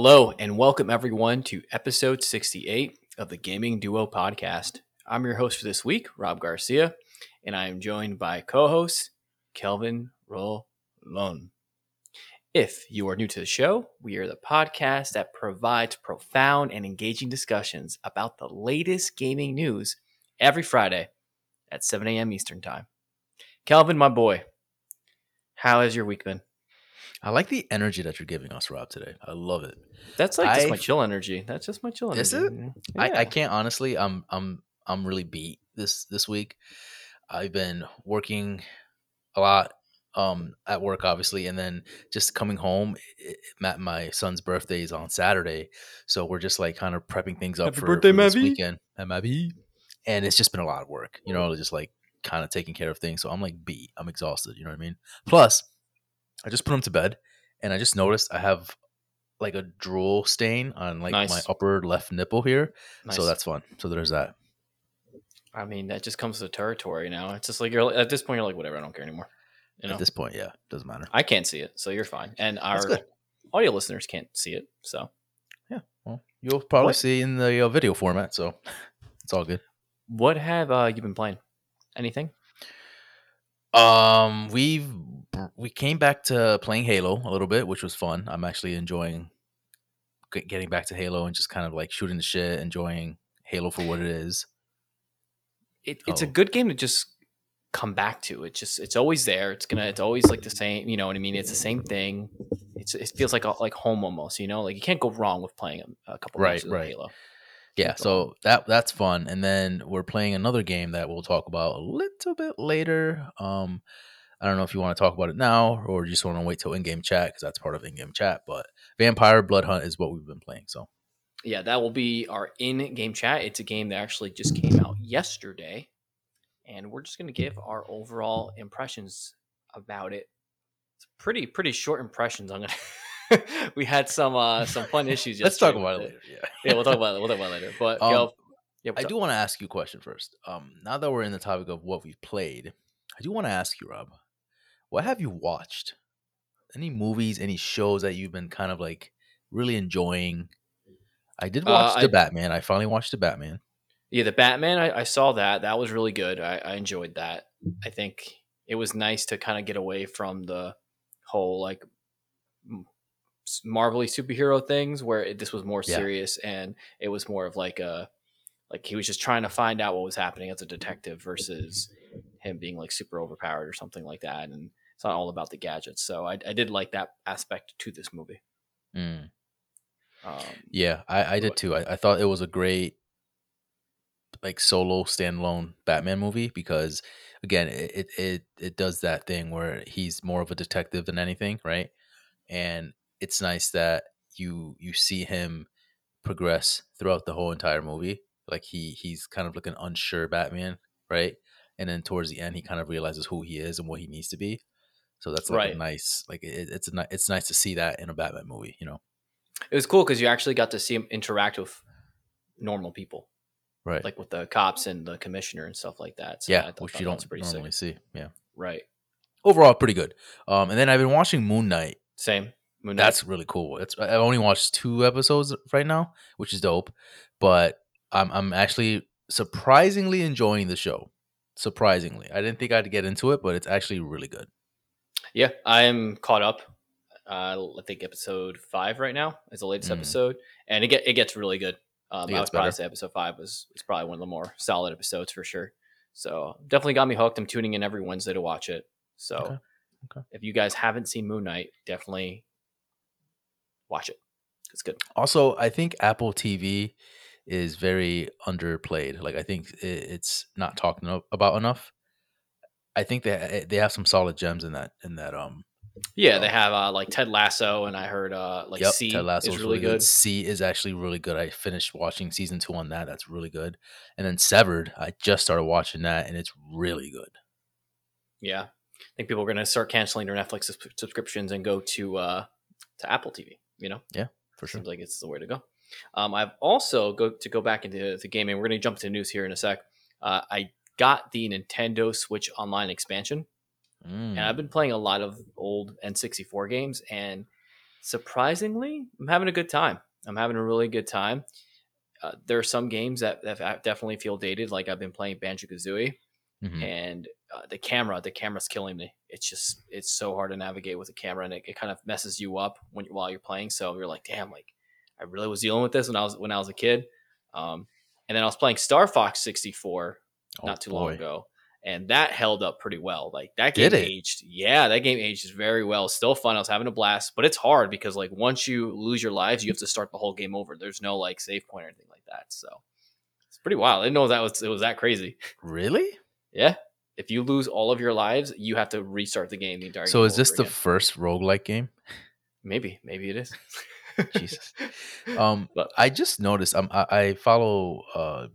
Hello, and welcome everyone to episode 68 of the Gaming Duo podcast. I'm your host for this week, Rob Garcia, and I am joined by co host Kelvin Rolon. If you are new to the show, we are the podcast that provides profound and engaging discussions about the latest gaming news every Friday at 7 a.m. Eastern Time. Kelvin, my boy, how has your week been? I like the energy that you're giving us, Rob, today. I love it. That's like just my chill energy. That's just my chill energy. Is it? Yeah. I, I can't honestly. I'm I'm I'm really beat this this week. I've been working a lot um at work obviously and then just coming home it, Matt, my son's birthday is on Saturday so we're just like kind of prepping things up Happy for, birthday, for this Mavi. weekend Hey, Mavi. and it's just been a lot of work you know just like kind of taking care of things so I'm like beat I'm exhausted you know what I mean plus I just put him to bed and I just noticed I have like a drool stain on like my upper left nipple here Nice. so that's fun so there's that I mean, that just comes to the territory now. It's just like you're at this point, you're like, whatever, I don't care anymore. You know, at this point yeah it doesn't matter I can't see it, so you're fine, and our audio listeners can't see it. So, yeah, Well, you'll probably What? see in the uh, video format, so it's all good. what have uh, you been playing? Anything? Um, we've we came back to playing Halo a little bit, which was fun. I'm actually enjoying getting back to Halo and just kind of like shooting the shit, enjoying Halo for what it is. It, it's a Oh. good game to just come back to. It's just it's always there. It's gonna it's always like the same. You know what I mean? It's the same thing. It's it feels like a, like home almost. You know, like you can't go wrong with playing a, a couple Right, of right. Halo. Yeah, Can't go wrong. so that that's fun. And then we're playing another game that we'll talk about a little bit later. Um, I don't know if you want to talk about it now or you just want to wait till in-game chat because that's part of in-game chat. But Vampire Blood Hunt is what we've been playing. So Yeah, that will be our in-game chat. It's a game that actually just came out yesterday, and we're just going to give our overall impressions about it. It's pretty pretty short impressions. I'm gonna. we had some uh some fun issues. let's talk about it later. Yeah. Yeah, we'll talk about it. We'll talk about it later. But Um, Kel, yeah, I up? do want to ask you a question first. Um, now that we're in the topic of what we've played, I do want to ask you, Rob, what have you watched? Any movies, any shows that you've been kind of like really enjoying? I did Uh, watch I- the Batman. I finally watched the Batman. Yeah, the Batman. I, I saw that. That was really good. I, I enjoyed that. I think it was nice to kind of get away from the whole like marvelly superhero things, where it, this was more Yeah. serious and it was more of like a like he was just trying to find out what was happening as a detective versus him being like super overpowered or something like that. And it's not all about the gadgets. So I, I did like that aspect to this movie. Mm. Um, Yeah, I, I did too. I, I thought it was a great like solo standalone Batman movie because again, it, it it it does that thing where he's more of a detective than anything, right? And it's nice that you you see him progress throughout the whole entire movie. Like he he's kind of like an unsure Batman, right? And then towards the end, he kind of realizes who he is and what he needs to be. So that's like Right. a nice, like it, it's a it's nice to see that in a Batman movie, you know? it was cool because you actually got to see him interact with normal people. Right? like with the cops and the commissioner and stuff like that. So yeah, which you don't pretty normally sick. see. Yeah. Right. Overall, pretty good. Um, and then I've been watching Moon Knight. Same. Moon Knight. That's really cool. It's I've only watched two episodes right now, which is dope. But I'm I'm actually surprisingly enjoying the show. Surprisingly, I didn't think I'd get into it, but it's actually really good. Yeah. I am caught up. Uh, I think episode five right now is the latest Mm. episode, and it get it gets really good. Um, I was probably say episode five was was probably one of the more solid episodes for sure. So definitely got me hooked. I'm tuning in every Wednesday to watch it. So Okay. Okay. if you guys haven't seen Moon Knight, definitely watch it. It's good. Also, I think Apple TV is very underplayed. Like I think it's not talked about enough. I think they they have some solid gems in that in that um Yeah, they have uh, like Ted Lasso, and I heard uh, like Yep, See Ted Lasso is really good. See is actually really good. I finished watching season two on that. That's really good. And then Severed, I just started watching that, and it's really good. Yeah, I think people are going to start canceling their Netflix subscriptions and go to uh, to Apple TV. You know, yeah, For sure. seems like it's the way to go. Um, I've also go to go back into the gaming. We're going to jump to news here in a sec. Uh, I got the Nintendo Switch Online expansion, Mm. and I've been playing a lot of old N64 games, and surprisingly, I'm having a good time. I'm having a really good time. Uh, there are some games that, that definitely feel dated. Like I've been playing Banjo Kazooie, mm-hmm. and uh, the camera, the camera's killing me. It's just it's so hard to navigate with the camera, and it, it kind of messes you up when while you're playing. So you're like, damn, like I really was dealing with this when I was when I was a kid. Um, and then I was playing Star Fox 64 oh, not too boy. long ago, and that held up pretty well. Like that game aged, yeah, that game aged very well. Still fun. I was having a blast, but it's hard because like once you lose your lives, you have to start the whole game over. There's no like save point or anything like that. So it's pretty wild. I didn't know that was it was that crazy. Really? yeah. If you lose all of your lives, you have to restart the game the entire. So is this the first roguelike game? Maybe, maybe it is. Jesus. Um, but I just noticed. Um, I, I follow uh,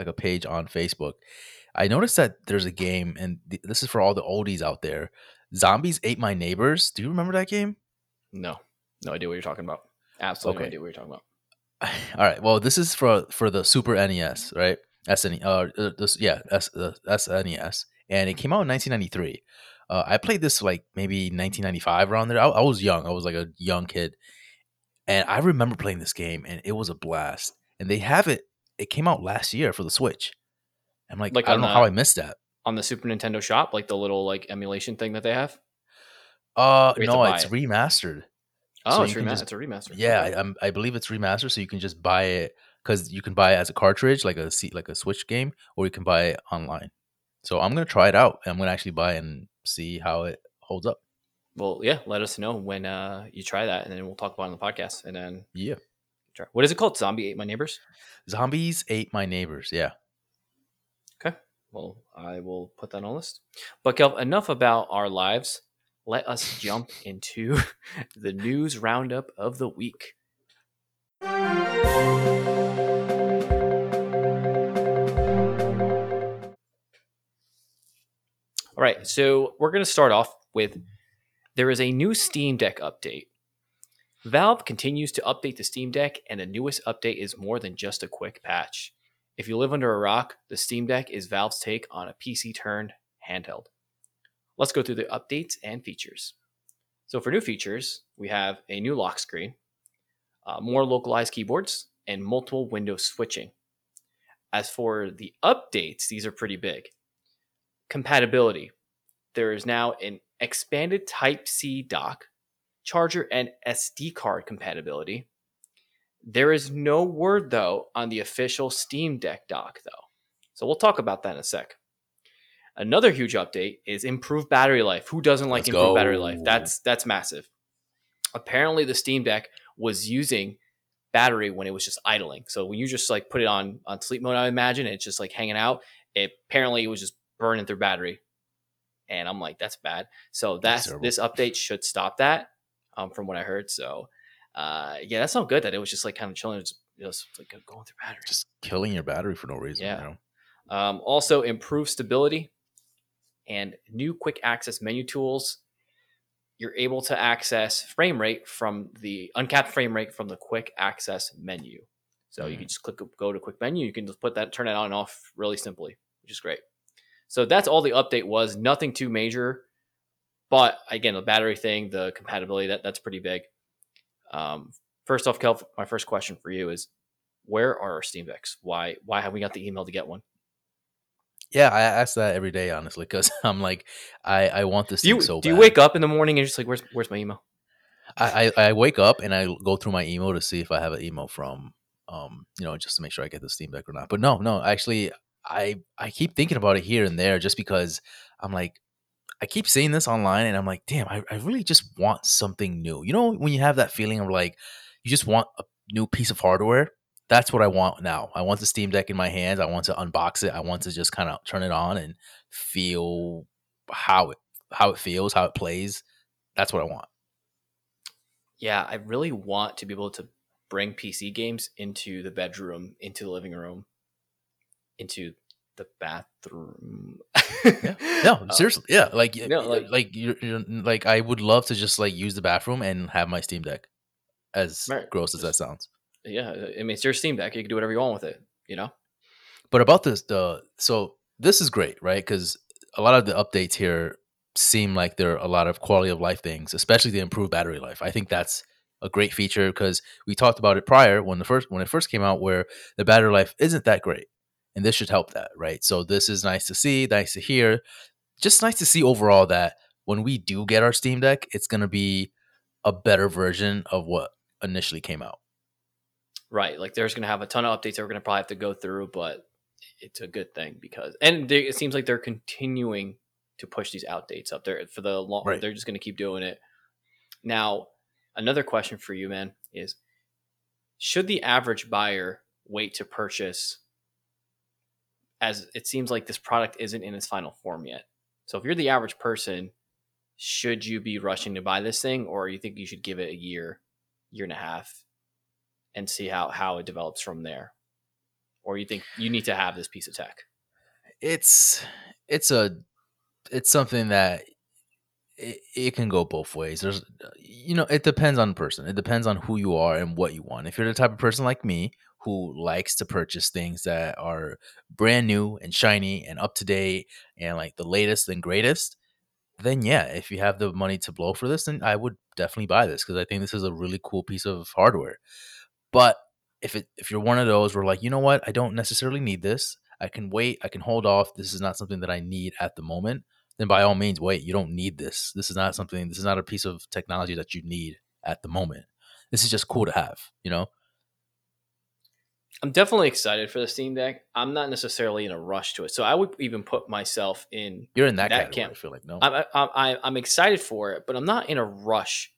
like a page on Facebook I noticed that there's a game, and th- this is for all the oldies out there. Zombies ate my neighbors. Do you remember that game? No, no idea what you're talking about. Absolutely okay. no idea what you're talking about. All right. Well, this is for for the Super NES, right? SNES. Uh, uh, this, yeah, S, uh, SNES, and it came out in 1993. Uh, I played this like maybe 1995 around there. I, I was young. I was like a young kid, and I remember playing this game, and it was a blast. And they have it. It came out last year for the Switch. I'm like, like I don't know the, how I missed that on the Super Nintendo Shop, like the little like emulation thing that they have. Uh, no, it's it? remastered. Oh, so it's, remastered. Just, it's a remaster. Yeah. I, I, believe it's remastered, so you can just buy it because you can buy it as a cartridge, like a like a Switch game, or you can buy it online. So I'm gonna try it out. I'm gonna actually buy it and see how it holds up. Well, yeah, let us know when uh, you try that, and then we'll talk about it on the podcast. And then yeah, try. What is it called? Zombie ate my neighbors. Zombies ate my neighbors. Yeah. Okay. Well, I will put that on the list. But Kelv, enough about our lives. Let us jump into the news roundup of the week. All right, so we're going to start off with there is a new Steam Deck update. Valve continues to update the Steam Deck, and the newest update is more than just a quick patch. If you live under a rock, the Steam Deck is Valve's take on a PC turned handheld. Let's go through the updates and features. So, for new features, we have a new lock screen, uh, more localized keyboards, and multiple window switching. As for the updates, these are pretty big. Compatibility there is now an expanded Type C dock, charger, and SD card compatibility, there is no word though on the official Steam Deck dock though. So we'll talk about that in a sec. Another huge update is improved battery life. Who doesn't like Let's improved go. battery life? That's that's massive. Apparently the Steam Deck was using battery when it was just idling. So when you just like put it on on sleep mode, I imagine it's just like hanging out. It apparently it was just burning through battery, and I'm like, that's bad. So that's, that's this update should stop that, um, from what I heard. So uh, yeah, that's not good. That it was just like kind of chilling, just, just like going through battery, just killing your battery for no reason. Yeah. You know? Um, also, improved stability and new quick access menu tools. You're able to access frame rate from the uncapped frame rate from the quick access menu. So mm-hmm. you can just click go to quick menu. You can just put that turn it on and off really simply, which is great. So that's all the update was. Nothing too major, but again, the battery thing, the compatibility that that's pretty big. Um, first off, my first question for you is, where are our Steam Decks? Why why have we got the email to get one? Yeah, I ask that every day, honestly, because I'm like, I I want this. Do you, so do you wake up in the morning and you're just like, where's where's my email? I, I, I wake up and I go through my email to see if I have an email from um you know just to make sure I get the Steam Deck or not. But no, no, actually, I I keep thinking about it here and there just because I'm like I keep seeing this online and I'm like, damn, I, I really just want something new. You know, when you have that feeling of like, you just want a new piece of hardware. That's what I want now. I want the Steam Deck in my hands. I want to unbox it. I want to just kind of turn it on and feel how it how it feels, how it plays. That's what I want. Yeah, I really want to be able to bring PC games into the bedroom, into the living room, into the bathroom. yeah. No, uh, seriously, yeah. Like, no, like, like, you're, you're, like, I would love to just like use the bathroom and have my Steam Deck. As right. gross as that sounds. Yeah, I mean, it's your Steam Deck. You can do whatever you want with it. You know. But about this, the so this is great, right? Because a lot of the updates here seem like they're a lot of quality of life things, especially the improved battery life. I think that's a great feature because we talked about it prior when the first when it first came out, where the battery life isn't that great, and this should help that, right? So this is nice to see, nice to hear, just nice to see overall that when we do get our Steam Deck, it's going to be a better version of what initially came out. Right. Like there's going to have a ton of updates that we're going to probably have to go through, but it's a good thing because, and they, it seems like they're continuing to push these outdates up there for the long. Right. They're just going to keep doing it. Now, another question for you, man, is should the average buyer wait to purchase as it seems like this product isn't in its final form yet? So if you're the average person, should you be rushing to buy this thing or you think you should give it a year, year and a half and see how how it develops from there? Or you think you need to have this piece of tech? It's it's a it's something that it, it can go both ways. There's, you know, it depends on the person. It depends on who you are and what you want. If you're the type of person like me who likes to purchase things that are brand new and shiny and up to date and like the latest and greatest, then yeah, if you have the money to blow for this, then I would definitely buy this because I think this is a really cool piece of hardware. But if it if you're one of those where like, you know what, I don't necessarily need this. I can wait, I can hold off. This is not something that I need at the moment then by all means, wait. You don't need this. This is not something. This is not a piece of technology that you need at the moment. This is just cool to have. You know. I'm definitely excited for the Steam Deck. I'm not necessarily in a rush to it, so I would even put myself in. You're in that, that camp. I feel like no. I'm, I'm I'm excited for it, but I'm not in a rush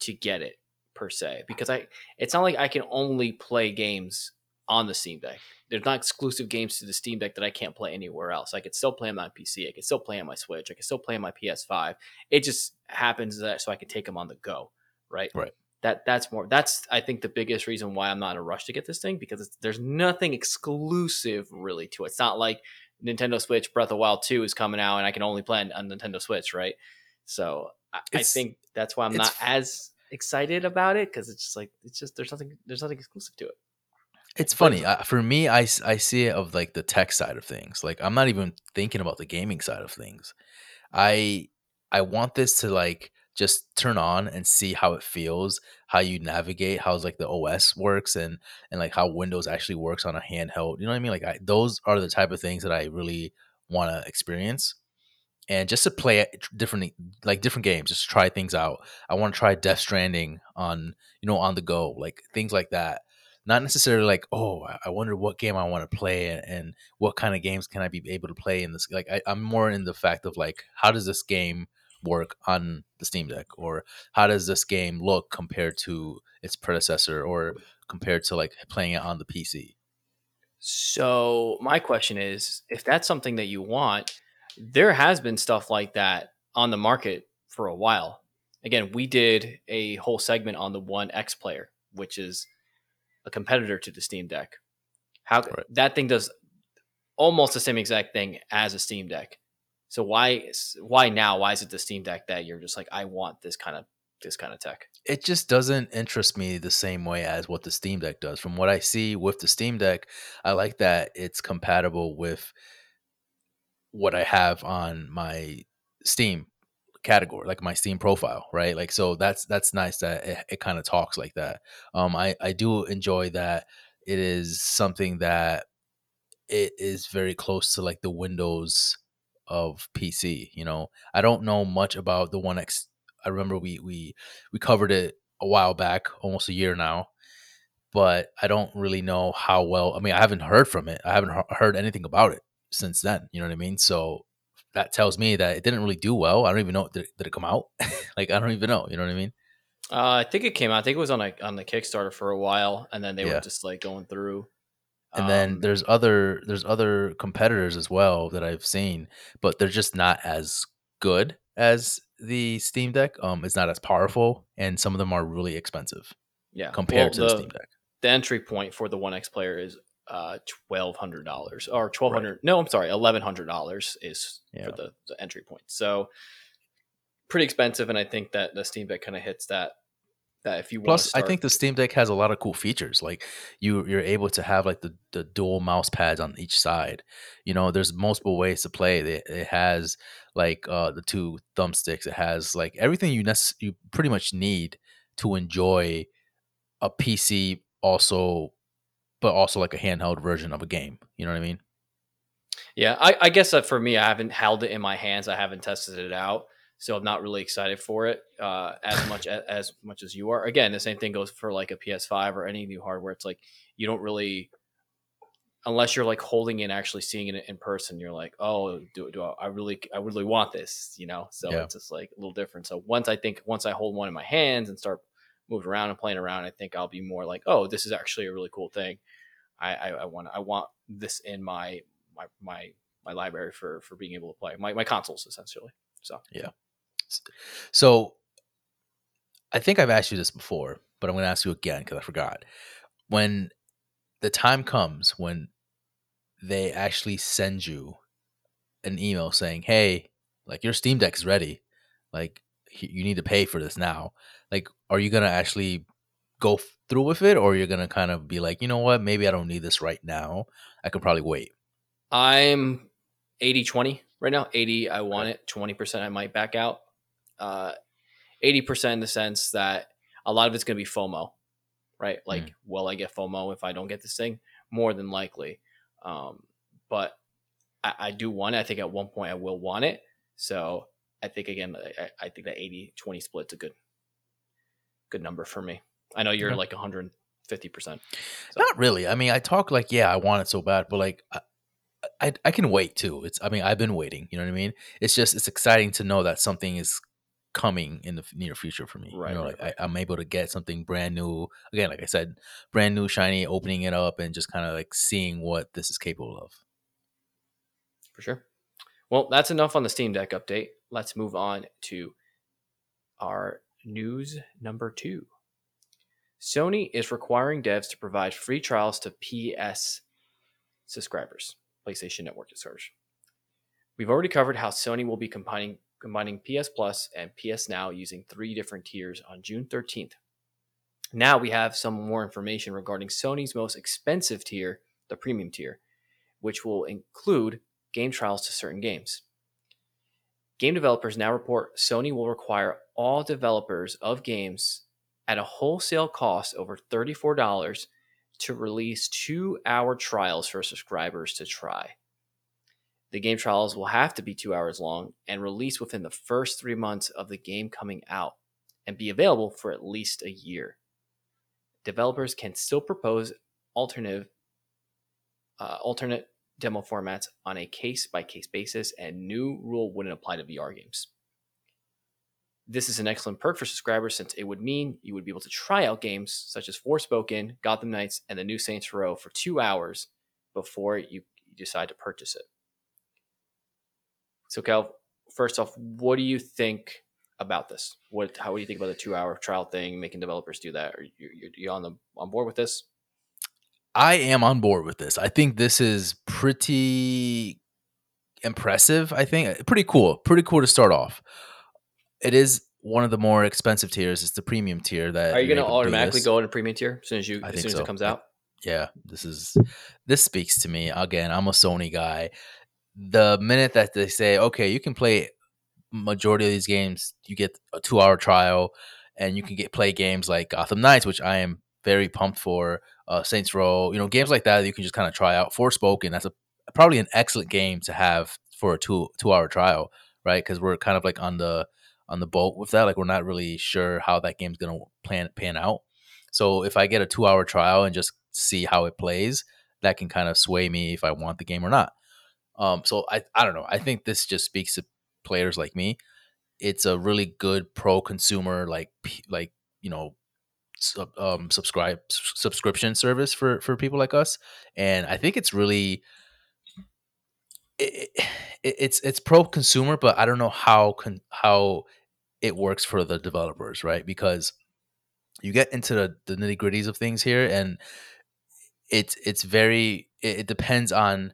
to get it per se because I. It's not like I can only play games on the Steam Deck there's not exclusive games to the Steam Deck that I can't play anywhere else. I could still play them on PC. I could still play on my Switch. I could still play on my PS5. It just happens that so I can take them on the go, right? Right. That that's more. That's I think the biggest reason why I'm not in a rush to get this thing because there's nothing exclusive really to it. It's not like Nintendo Switch Breath of Wild 2 is coming out and I can only play on Nintendo Switch, right? So I, I think that's why I'm not as excited about it because it's just like it's just there's nothing there's nothing exclusive to it. It's funny uh, for me. I I see it of like the tech side of things. Like I'm not even thinking about the gaming side of things. I I want this to like just turn on and see how it feels, how you navigate, how's like the OS works, and and like how Windows actually works on a handheld. You know what I mean? Like I, those are the type of things that I really want to experience and just to play different like different games just try things out i want to try death stranding on you know on the go like things like that not necessarily like, oh, I wonder what game I want to play and, what kind of games can I be able to play in this. Like, I, I'm more in the fact of like, how does this game work on the Steam Deck, or how does this game look compared to its predecessor, or compared to like playing it on the PC? So my question is, if that's something that you want, there has been stuff like that on the market for a while. Again, we did a whole segment on the One X player, which is a competitor to the Steam Deck. How right. that thing does almost the same exact thing as a Steam Deck. So why why now? Why is it the Steam Deck that you're just like I want this kind of this kind of tech? It just doesn't interest me the same way as what the Steam Deck does. From what I see with the Steam Deck, I like that it's compatible with what I have on my Steam category like my steam profile right like so that's that's nice that it, it kind of talks like that um i i do enjoy that it is something that it is very close to like the windows of pc you know i don't know much about the one x i remember we we we covered it a while back almost a year now but i don't really know how well i mean i haven't heard from it i haven't heard anything about it since then you know what i mean so that tells me that it didn't really do well. I don't even know did, did it come out. like I don't even know. You know what I mean? Uh, I think it came out. I think it was on a on the Kickstarter for a while, and then they yeah. were just like going through. And um, then there's other there's other competitors as well that I've seen, but they're just not as good as the Steam Deck. Um, it's not as powerful, and some of them are really expensive. Yeah, compared well, to the, the Steam Deck. The entry point for the One X player is uh twelve hundred dollars or twelve hundred. Right. No, I'm sorry, eleven hundred dollars is yeah. for the, the entry point. So pretty expensive, and I think that the Steam Deck kind of hits that that if you want Plus, to I think the Steam Deck has a lot of cool features. Like you, you're able to have like the the dual mouse pads on each side. You know, there's multiple ways to play. It, it has like uh, the two thumbsticks. It has like everything you nece- you pretty much need to enjoy a PC. Also, but also like a handheld version of a game. You know what I mean? yeah, I, I guess that for me, I haven't held it in my hands. I haven't tested it out, so I'm not really excited for it uh, as much as, as much as you are. Again, the same thing goes for like a PS5 or any new hardware. It's like you don't really, unless you're like holding it, and actually seeing it in person. You're like, oh, do, do I, I really, I really want this, you know? So Yeah. it's just like a little different. So once I think, once I hold one in my hands and start moving around and playing around, I think I'll be more like, oh, this is actually a really cool thing. I, I, I want, I want this in my, my, my, my library for for being able to play my, my consoles essentially. So So, I think I've asked you this before, but I'm going to ask you again because I forgot. When the time comes when they actually send you an email saying, "Hey, like your Steam Deck is ready. Like you need to pay for this now." Like are you going to actually go through with it or you're going to kind of be like, "You know what? Maybe I don't need this right now. I can probably wait." I'm 80 20 right now. 80, I want it. 20%, I might back out. Uh, 80% in the sense that a lot of it's going to be FOMO, right? Like, will I get FOMO if I don't get this thing? More than likely. Um, but I, I do want it. I think at one point I will want it. So I think, again, I, I think that 80 20 split's a good, good number for me. I know you're Okay. like 150%. So. Not really. I mean, I talk like, yeah, I want it so bad, but like, I, I, I can wait too. It's, I mean, I've been waiting. You know what I mean? It's just, it's exciting to know that something is coming in the near future for me. Right, you know, right, like I, I'm able to get something brand new. Again, like I said, brand new, shiny, opening it up and just kind of like seeing what this is capable of. For sure. Well, that's enough on the Steam Deck update. Let's move on to our news number two. Sony is requiring devs to provide free trials to PS subscribers, PlayStation Network subscribers. We've already covered how Sony will be combining combining PS Plus and PS Now using three different tiers on June 13th. Now we have some more information regarding Sony's most expensive tier, the premium tier, which will include game trials to certain games. Game developers now report Sony will require all developers of games at a wholesale cost over $34 to release two hour trials for subscribers to try. The game trials will have to be two hours long and released within the first three months of the game coming out and be available for at least a year. Developers can still propose alternative uh, alternate demo formats on a case by case basis, and new rule wouldn't apply to VR games. This is an excellent perk for subscribers since it would mean you would be able to try out games such as Forspoken, Gotham Knights, and the new Saints Row for two hours before you, you decide to purchase it. So, Cal, first off, what do you think about this? What, how do you think about the two-hour trial thing, making developers do that? Are you, you, you on the on board with this? I am on board with this. I think this is pretty impressive. I think pretty cool. Pretty cool to start off. It is one of the more expensive tiers. It's the premium tier that Are you going to automatically go into premium tier as soon as you I as soon as it comes out? yeah this is this speaks to me again i'm a sony guy the minute that they say okay you can play majority of these games you get a two hour trial and you can get play games like gotham knights which i am very pumped for uh saints row you know games like that you can just kind of try out. Forspoken that's a probably an excellent game to have for a two two hour trial right? Because we're kind of like on the on the boat with that like we're not really sure how that game's gonna plan pan out. So if I get a two hour trial and just see how it plays, that can kind of sway me if I want the game or not. Um, so I, I don't know. I think this just speaks to players like me. It's a really good pro consumer like like you know sub, um, subscribe subscription service for for people like us, and I think it's really it, it, it's it's pro consumer, but I don't know how con- how it works for the developers, right? Because you get into the, the nitty gritties of things here, and it's it's very it, it depends on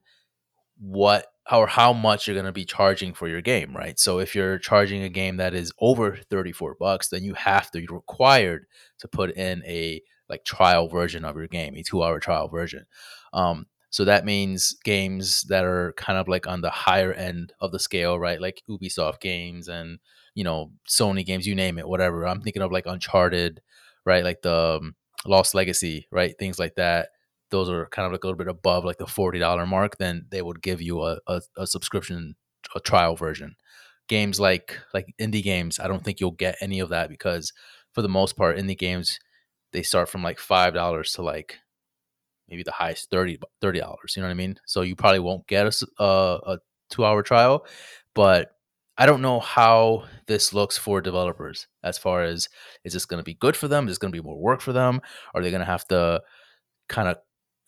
what or how much you're going to be charging for your game, right? So if you're charging a game that is over 34 bucks, then you have to be required to put in a like trial version of your game, a 2-hour trial version. Um, so that means games that are kind of like on the higher end of the scale, right? Like Ubisoft games and, you know, Sony games, you name it, whatever. I'm thinking of like Uncharted, right? Like the um, Lost Legacy, right? Things like that those are kind of like a little bit above like the $40 mark, then they would give you a, a, a subscription, a trial version. Games like like indie games, I don't think you'll get any of that because for the most part, indie games they start from like five dollars to like maybe the highest 30 dollars. You know what I mean? So you probably won't get a, a, a two hour trial, but I don't know how this looks for developers as far as is this going to be good for them? Is this going to be more work for them? Are they going to have to kind of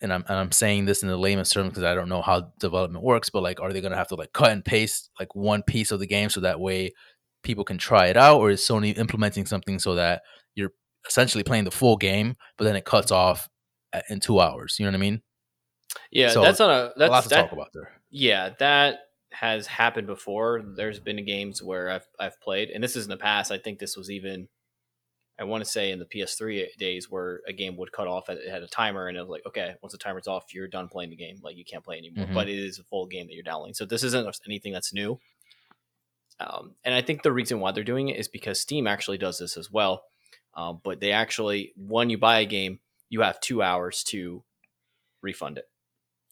and I'm and I'm saying this in the layman's terms because I don't know how development works, but like, are they gonna have to like cut and paste like one piece of the game so that way people can try it out, or is Sony implementing something so that you're essentially playing the full game, but then it cuts off at, in two hours? You know what I mean? Yeah, so that's on a that's a lot to that, talk about there. Yeah, that has happened before. There's been games where I've I've played, and this is in the past. I think this was even I want to say in the PS3 days where a game would cut off, it had a timer, and it was like, okay, once the timer's off, you're done playing the game. Like you can't play anymore. Mm-hmm. But it is a full game that you're downloading. So this isn't anything that's new. Um, and I think the reason why they're doing it is because Steam actually does this as well. Um, but they actually, when you buy a game, you have two hours to refund it.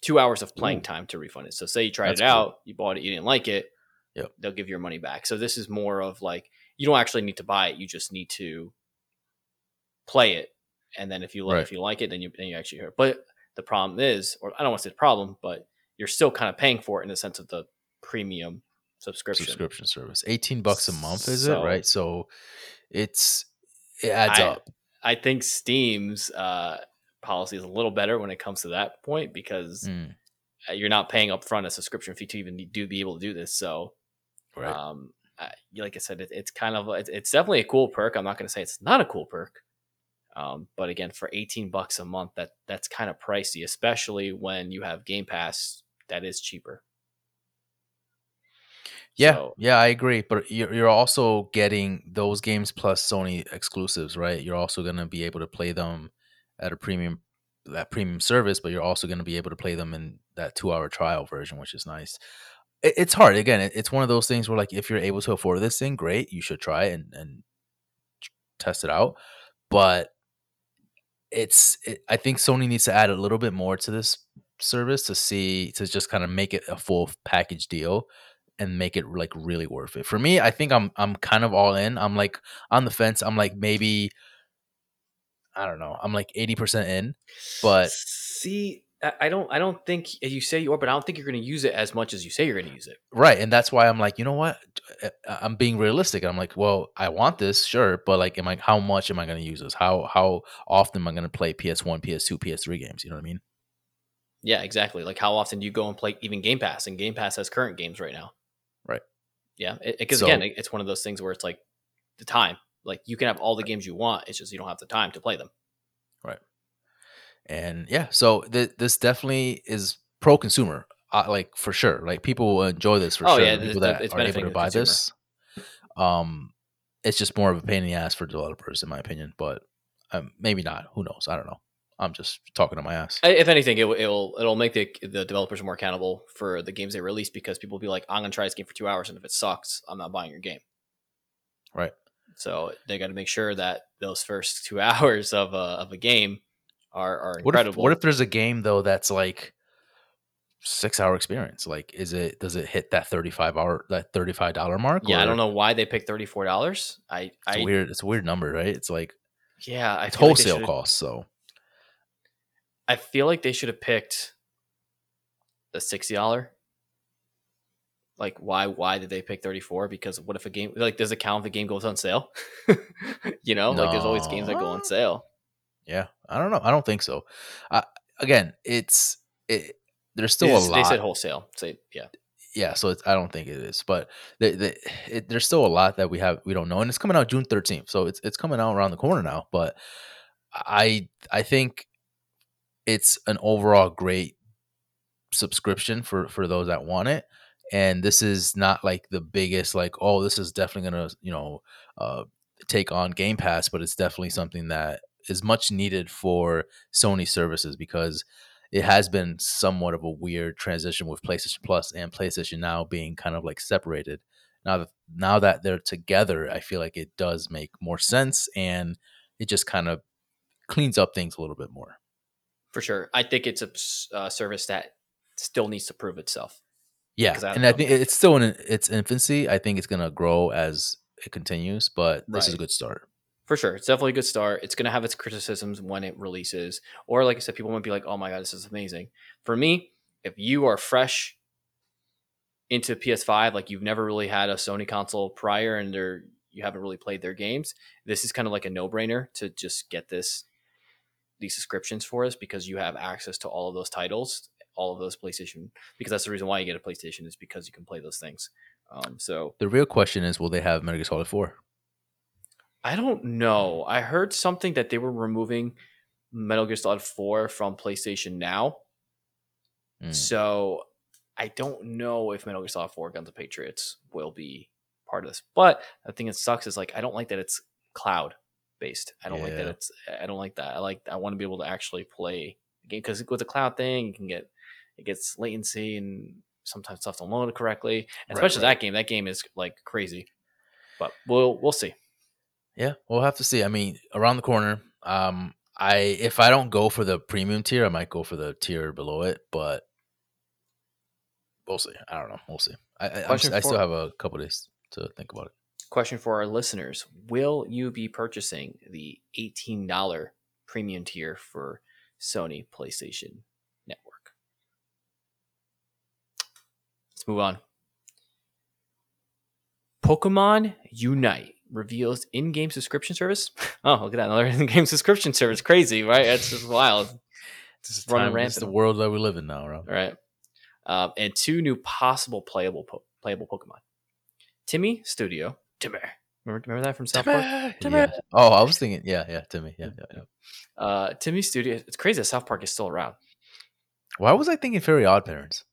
Two hours of playing Ooh. time to refund it. So say you tried that's it cool. out, you bought it, you didn't like it, yep. they'll give your money back. So this is more of like you don't actually need to buy it; you just need to play it, and then if you like right. if you like it, then you then you actually hear. It. But the problem is, or I don't want to say the problem, but you're still kind of paying for it in the sense of the premium subscription subscription service. Eighteen bucks a month, is so, it right? So it's it adds I, up. I think Steam's uh, policy is a little better when it comes to that point because mm. you're not paying up front a subscription fee to even do be able to do this. So, right. um, I, like I said, it, it's kind of it's, it's definitely a cool perk. I'm not going to say it's not a cool perk, um, but again, for 18 bucks a month, that that's kind of pricey, especially when you have Game Pass that is cheaper. Yeah, so, yeah, I agree. But you're, you're also getting those games plus Sony exclusives, right? You're also going to be able to play them at a premium that premium service, but you're also going to be able to play them in that two hour trial version, which is nice. It, it's hard. Again, it, it's one of those things where like if you're able to afford this thing, great, you should try it and, and test it out. But it's it, I think Sony needs to add a little bit more to this service to see to just kind of make it a full package deal and make it like really worth it. For me, I think I'm I'm kind of all in. I'm like on the fence. I'm like maybe I don't know. I'm like 80% in. But see, I don't I don't think you say you are, but I don't think you're going to use it as much as you say you're going to use it. Right, and that's why I'm like, you know what? Eh, eh, I'm being realistic. I'm like, well, I want this, sure, but like, am I? How much am I going to use this? How how often am I going to play PS1, PS2, PS3 games? You know what I mean? Yeah, exactly. Like, how often do you go and play even Game Pass? And Game Pass has current games right now. Right. Yeah, because so, again, it's one of those things where it's like the time. Like, you can have all the games you want. It's just you don't have the time to play them. Right. And yeah, so th- this definitely is pro consumer, uh, like for sure. Like people will enjoy this for oh, sure. Yeah, people that it's are able to buy this. Um, it's just more of a pain in the ass for developers, in my opinion. But um, maybe not. Who knows? I don't know. I'm just talking to my ass. If anything, it, will it'll make the the developers more accountable for the games they release because people will be like, I'm gonna try this game for two hours, and if it sucks, I'm not buying your game. Right. So they got to make sure that those first two hours of a of a game are are incredible. What if, what if there's a game though that's like six hour experience? Like, is it does it hit that thirty five hour that thirty five dollar mark? Yeah, or? I don't know why they picked thirty four dollars. I it's I, weird. It's a weird number, right? It's like yeah, I it's wholesale like cost. So I feel like they should have picked the sixty dollar. Like why why did they pick 34? Because what if a game like does it count if a game goes on sale? you know, no. like there's always games that go on sale. Yeah, I don't know. I don't think so. Uh, again, it's it, there's still it's, a lot. They said wholesale. Say yeah. Yeah, so I don't think it is, but the, the, it, there's still a lot that we have we don't know, and it's coming out June 13th, so it's it's coming out around the corner now. But I I think it's an overall great subscription for for those that want it and this is not like the biggest like oh this is definitely gonna you know uh, take on game pass but it's definitely something that is much needed for sony services because it has been somewhat of a weird transition with playstation plus and playstation now being kind of like separated now that now that they're together i feel like it does make more sense and it just kind of cleans up things a little bit more for sure. I think it's a uh, service that still needs to prove itself. Yeah, I and I think it's still in its infancy. I think it's gonna grow as it continues, but this is a good start. For sure, it's definitely a good start. It's gonna have its criticisms when it releases, or like I said, people might be like, "Oh my god, this is amazing." For me, if you are fresh into PS5, like you've never really had a Sony console prior, and they're you haven't really played their games, this is kind of like a no brainer to just get this these subscriptions for us because you have access to all of those titles, all of those PlayStation. Because that's the reason why you get a PlayStation is because you can play those things. Um, so the real question is, will they have Metal Gear Solid Four? I don't know. I heard something that they were removing Metal Gear Solid Four from PlayStation Now. Mm. So I don't know if Metal Gear Solid Four Guns of Patriots will be part of this. But the thing that sucks is like I don't like that it's cloud based. I don't yeah. like that. It's I don't like that. I like I want to be able to actually play the game because with the cloud thing, you can get it gets latency and sometimes stuff don't load correctly. Right, especially right. that game. That game is like crazy. But we'll we'll see. Yeah, we'll have to see. I mean, around the corner. Um, I if I don't go for the premium tier, I might go for the tier below it, but we'll see. I don't know. We'll see. I I, I still have a couple days to think about it question for our listeners Will you be purchasing the $18 premium tier for Sony PlayStation Network? Let's move on. Pokemon Unite reveals in-game subscription service. Oh, look at that! Another in-game subscription service. Crazy, right? That's just wild. It's just running rampant. It's the world that we live in now, right? Right. Um, and two new possible playable po- playable Pokemon. TiMi Studio Timmy. Remember, remember that from South Timmy! Park? Timmy. Yeah. Oh, I was thinking, yeah, yeah, Timmy, yeah, yeah, yeah. Uh, TiMi Studio. It's crazy that South Park is still around. Why was I thinking Very Odd Parents?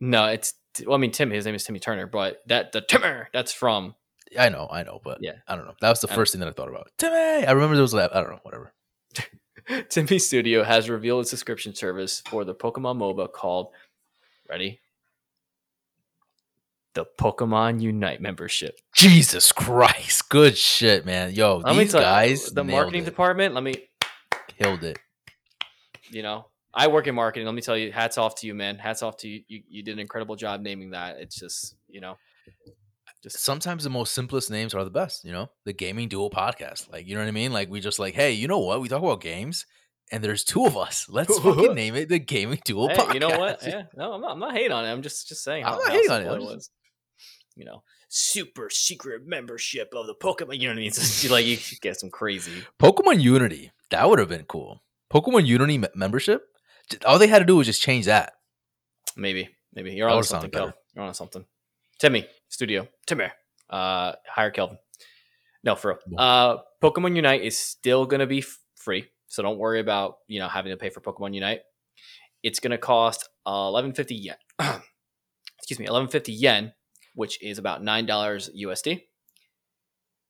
No, it's well, I mean Tim. His name is Timmy Turner, but that the Timmer that's from. I know, I know, but yeah, I don't know. That was the first thing that I thought about. Timmy. I remember there was that. I don't know, whatever. TiMi Studio has revealed a subscription service for the Pokemon MOBA called. Ready? the Pokemon Unite membership. Jesus Christ. Good shit, man. Yo, let these guys. the marketing it. department, let me. Killed it. You know, I work in marketing. Let me tell you, hats off to you, man. Hats off to you. You, you did an incredible job naming that. It's just, you know. Just sometimes the most simplest names are the best, you know? The Gaming Duo podcast. Like, you know what I mean? Like we just like, hey, you know what? We talk about games and there's two of us. Let's fucking name it the Gaming Duo hey, podcast. You know what? Yeah, no, I'm not, I'm not hating on it. I'm just just saying. I'm not hating on it. it was you know, super secret membership of the Pokemon. You know what I mean? So, like you get some crazy Pokemon Unity. That would have been cool. Pokemon Unity membership. All they had to do was just change that. Maybe, maybe you're on something, Kelvin. You're on something. Timmy, Studio. Timmy. Uh, hire Kelvin. No, for real. Uh, Pokemon Unite is still gonna be f- free, so don't worry about you know having to pay for Pokemon Unite. It's gonna cost eleven fifty yen. Excuse me, eleven fifty yen which is about $9 USD.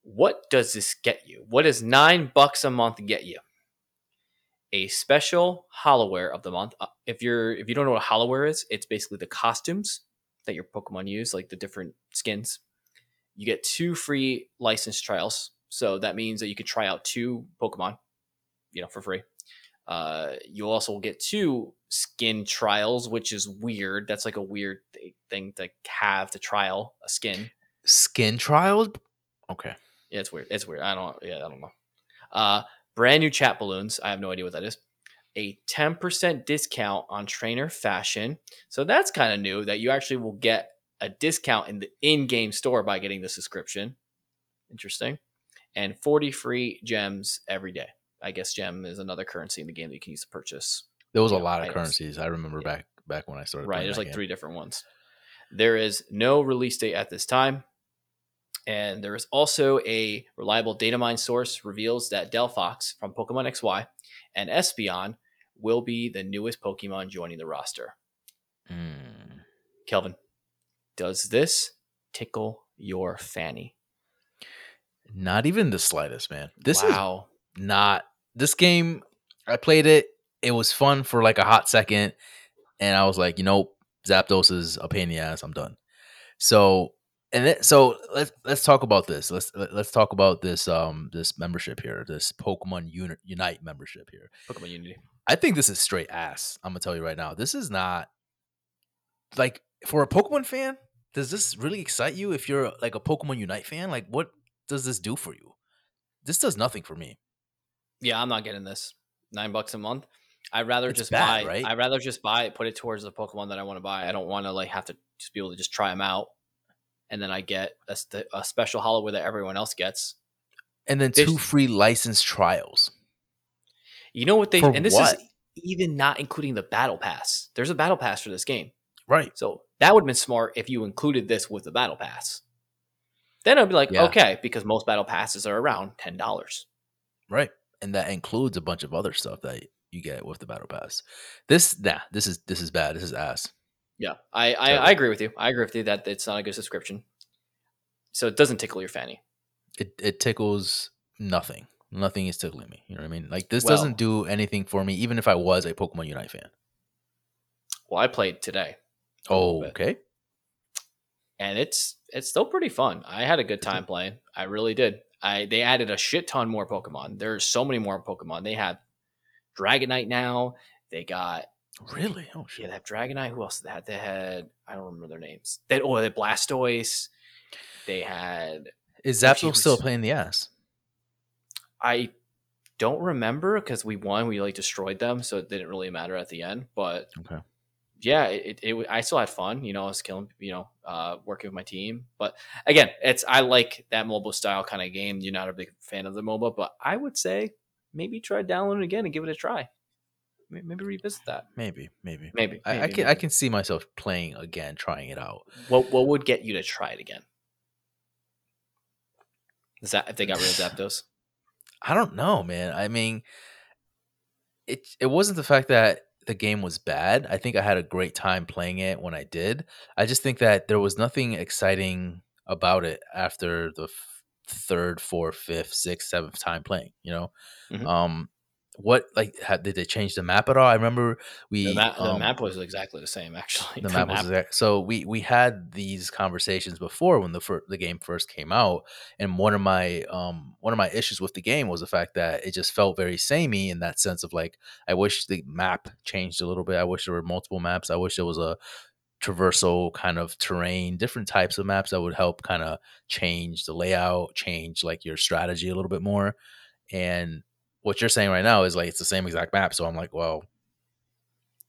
What does this get you? What does nine bucks a month get you? A special Holowear of the month. Uh, if you're if you don't know what Holowear is, it's basically the costumes that your Pokemon use, like the different skins. You get two free license trials, so that means that you can try out two Pokemon, you know, for free. Uh, you also get two skin trials, which is weird. That's like a weird th- thing to have to trial a skin. Skin trials? Okay. Yeah, it's weird. It's weird. I don't. Yeah, I don't know. Uh, brand new chat balloons. I have no idea what that is. A 10% discount on trainer fashion. So that's kind of new that you actually will get a discount in the in-game store by getting the subscription. Interesting. And 40 free gems every day. I guess gem is another currency in the game that you can use to purchase. There was a know, lot items. of currencies. I remember yeah. back back when I started. Right, there's like game. three different ones. There is no release date at this time. And there is also a reliable data mine source reveals that Delphox from Pokemon XY and Espeon will be the newest Pokemon joining the roster? Mm. Kelvin, does this tickle your fanny? Not even the slightest, man. This wow. is not this game. I played it. It was fun for like a hot second, and I was like, you know, Zapdos is a pain in the ass. I'm done. So and so let's let's talk about this. Let's let's talk about this um this membership here, this Pokemon Uni- Unite membership here. Pokemon Unity. I think this is straight ass. I'm gonna tell you right now. This is not like for a Pokemon fan. Does this really excite you? If you're like a Pokemon Unite fan, like what does this do for you? This does nothing for me. Yeah, I'm not getting this. Nine bucks a month. I'd rather It's just bad, buy. right? I'd rather just buy it, put it towards the Pokemon that I want to buy. I don't want to like have to just be able to just try them out, and then I get a, a special holo that everyone else gets. And then two free license trials. You know what they? For and this what? is even not including the battle pass. There's a battle pass for this game, Right. so that would have been smart if you included this with the battle pass. Then I'd be like, Yeah. okay, because most battle passes are around ten dollars. Right. And that includes a bunch of other stuff that you get with the battle pass. This nah, this is this is bad. This is ass. Yeah, I, I, Totally. I agree with you. I agree with you that it's not a good subscription. So it doesn't tickle your fanny. It it tickles nothing. Nothing is tickling me. You know what I mean? Like this Well- doesn't do anything for me, even if I was a Pokemon Unite fan. Well, I played today. Oh, okay. and it's it's still pretty fun. I had a good time playing. I really did. I they added a shit ton more Pokemon. There's so many more Pokemon. They have Dragonite now. They got Really? Oh yeah, shit. they have Dragonite. Who else did they had? They had I don't remember their names. They oh they had Blastoise. They had Is Zapdos still playing the ass? I don't remember because we won. We like destroyed them, so it didn't really matter at the end. But Okay. yeah, it, it, it I still had fun. You know, I was killing, you know, uh, working with my team. But again, it's I like that mobile style kind of game. You're not a big fan of the MOBA, but I would say maybe try downloading it again and give it a try. May- Maybe revisit that. Maybe, maybe. Maybe, I, I maybe, can I can see myself playing again, trying it out. What what would get you to try it again? Is that if they got rid of Zapdos? I don't know, man. I mean, it it wasn't the fact that the game was bad. I think I had a great time playing it when I did. I just think that there was nothing exciting about it after the f- third, fourth, fifth, sixth, seventh time playing. You know, Mhm. um, what like had, did they change the map at all? I remember we The, map, the um, map was exactly the same, actually. the map was exact. So we we had these conversations before when the fir- the game first came out, and one of my um one of my issues with the game was the fact that it just felt very samey in that sense of like I wish the map changed a little bit. I wish there were multiple maps. I wish there was a traversal kind of terrain, different types of maps that would help kind of change the layout, change like your strategy a little bit more. And what you're saying right now is like it's the same exact map. So I'm like, well,